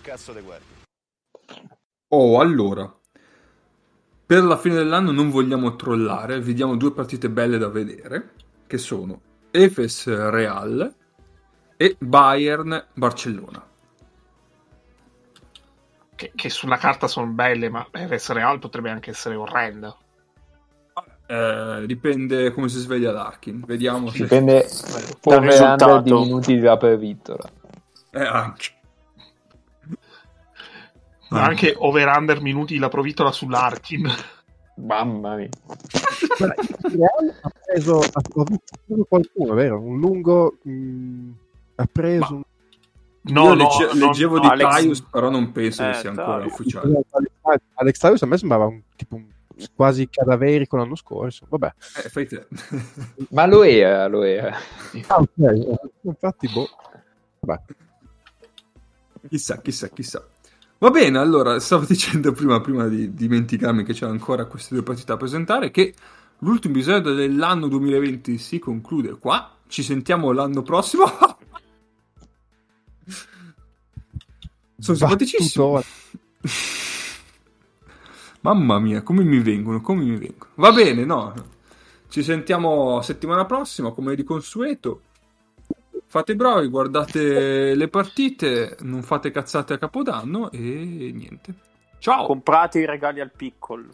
che cazzo te guardi? Oh, allora. Per la fine dell'anno non vogliamo trollare, vediamo due partite belle da vedere, che sono Efes Real e Bayern Barcellona. Che, che sulla carta sono belle, ma per essere alto potrebbe anche essere orrenda. Eh, dipende come si sveglia Larkin, vediamo se... Dipende Dal risultato. di minuti di per vittoria. Eh, anche. Ma Ah. anche over-under minuti la provitola sull'Arkin. Mamma mia. Ha preso, ha qualcuno, vero? Un lungo mh, ha preso un No, Io no, legge- no, leggevo no, di Alex- Tyus, però non penso che Eh, sia ancora ufficiale. Alex, Tyus a me sembrava un, tipo un- quasi cadaverico l'anno scorso. Vabbè. Eh, fai te. Ma lo era, lo era. Ah, ok. Infatti, boh. Vabbè. chissà, chissà, chissà. Va bene, allora, stavo dicendo prima, prima di dimenticarmi che c'era ancora queste due partite da presentare, che l'ultimo episodio dell'anno 2020 si conclude qua. Ci sentiamo l'anno prossimo. Sono simpaticissimo. Mamma mia, come mi vengono, come mi vengono. Va bene, no. Ci sentiamo settimana prossima, come di consueto. Fate i bravi, guardate le partite, non fate cazzate a Capodanno e niente. Ciao! Comprate i regali al piccolo.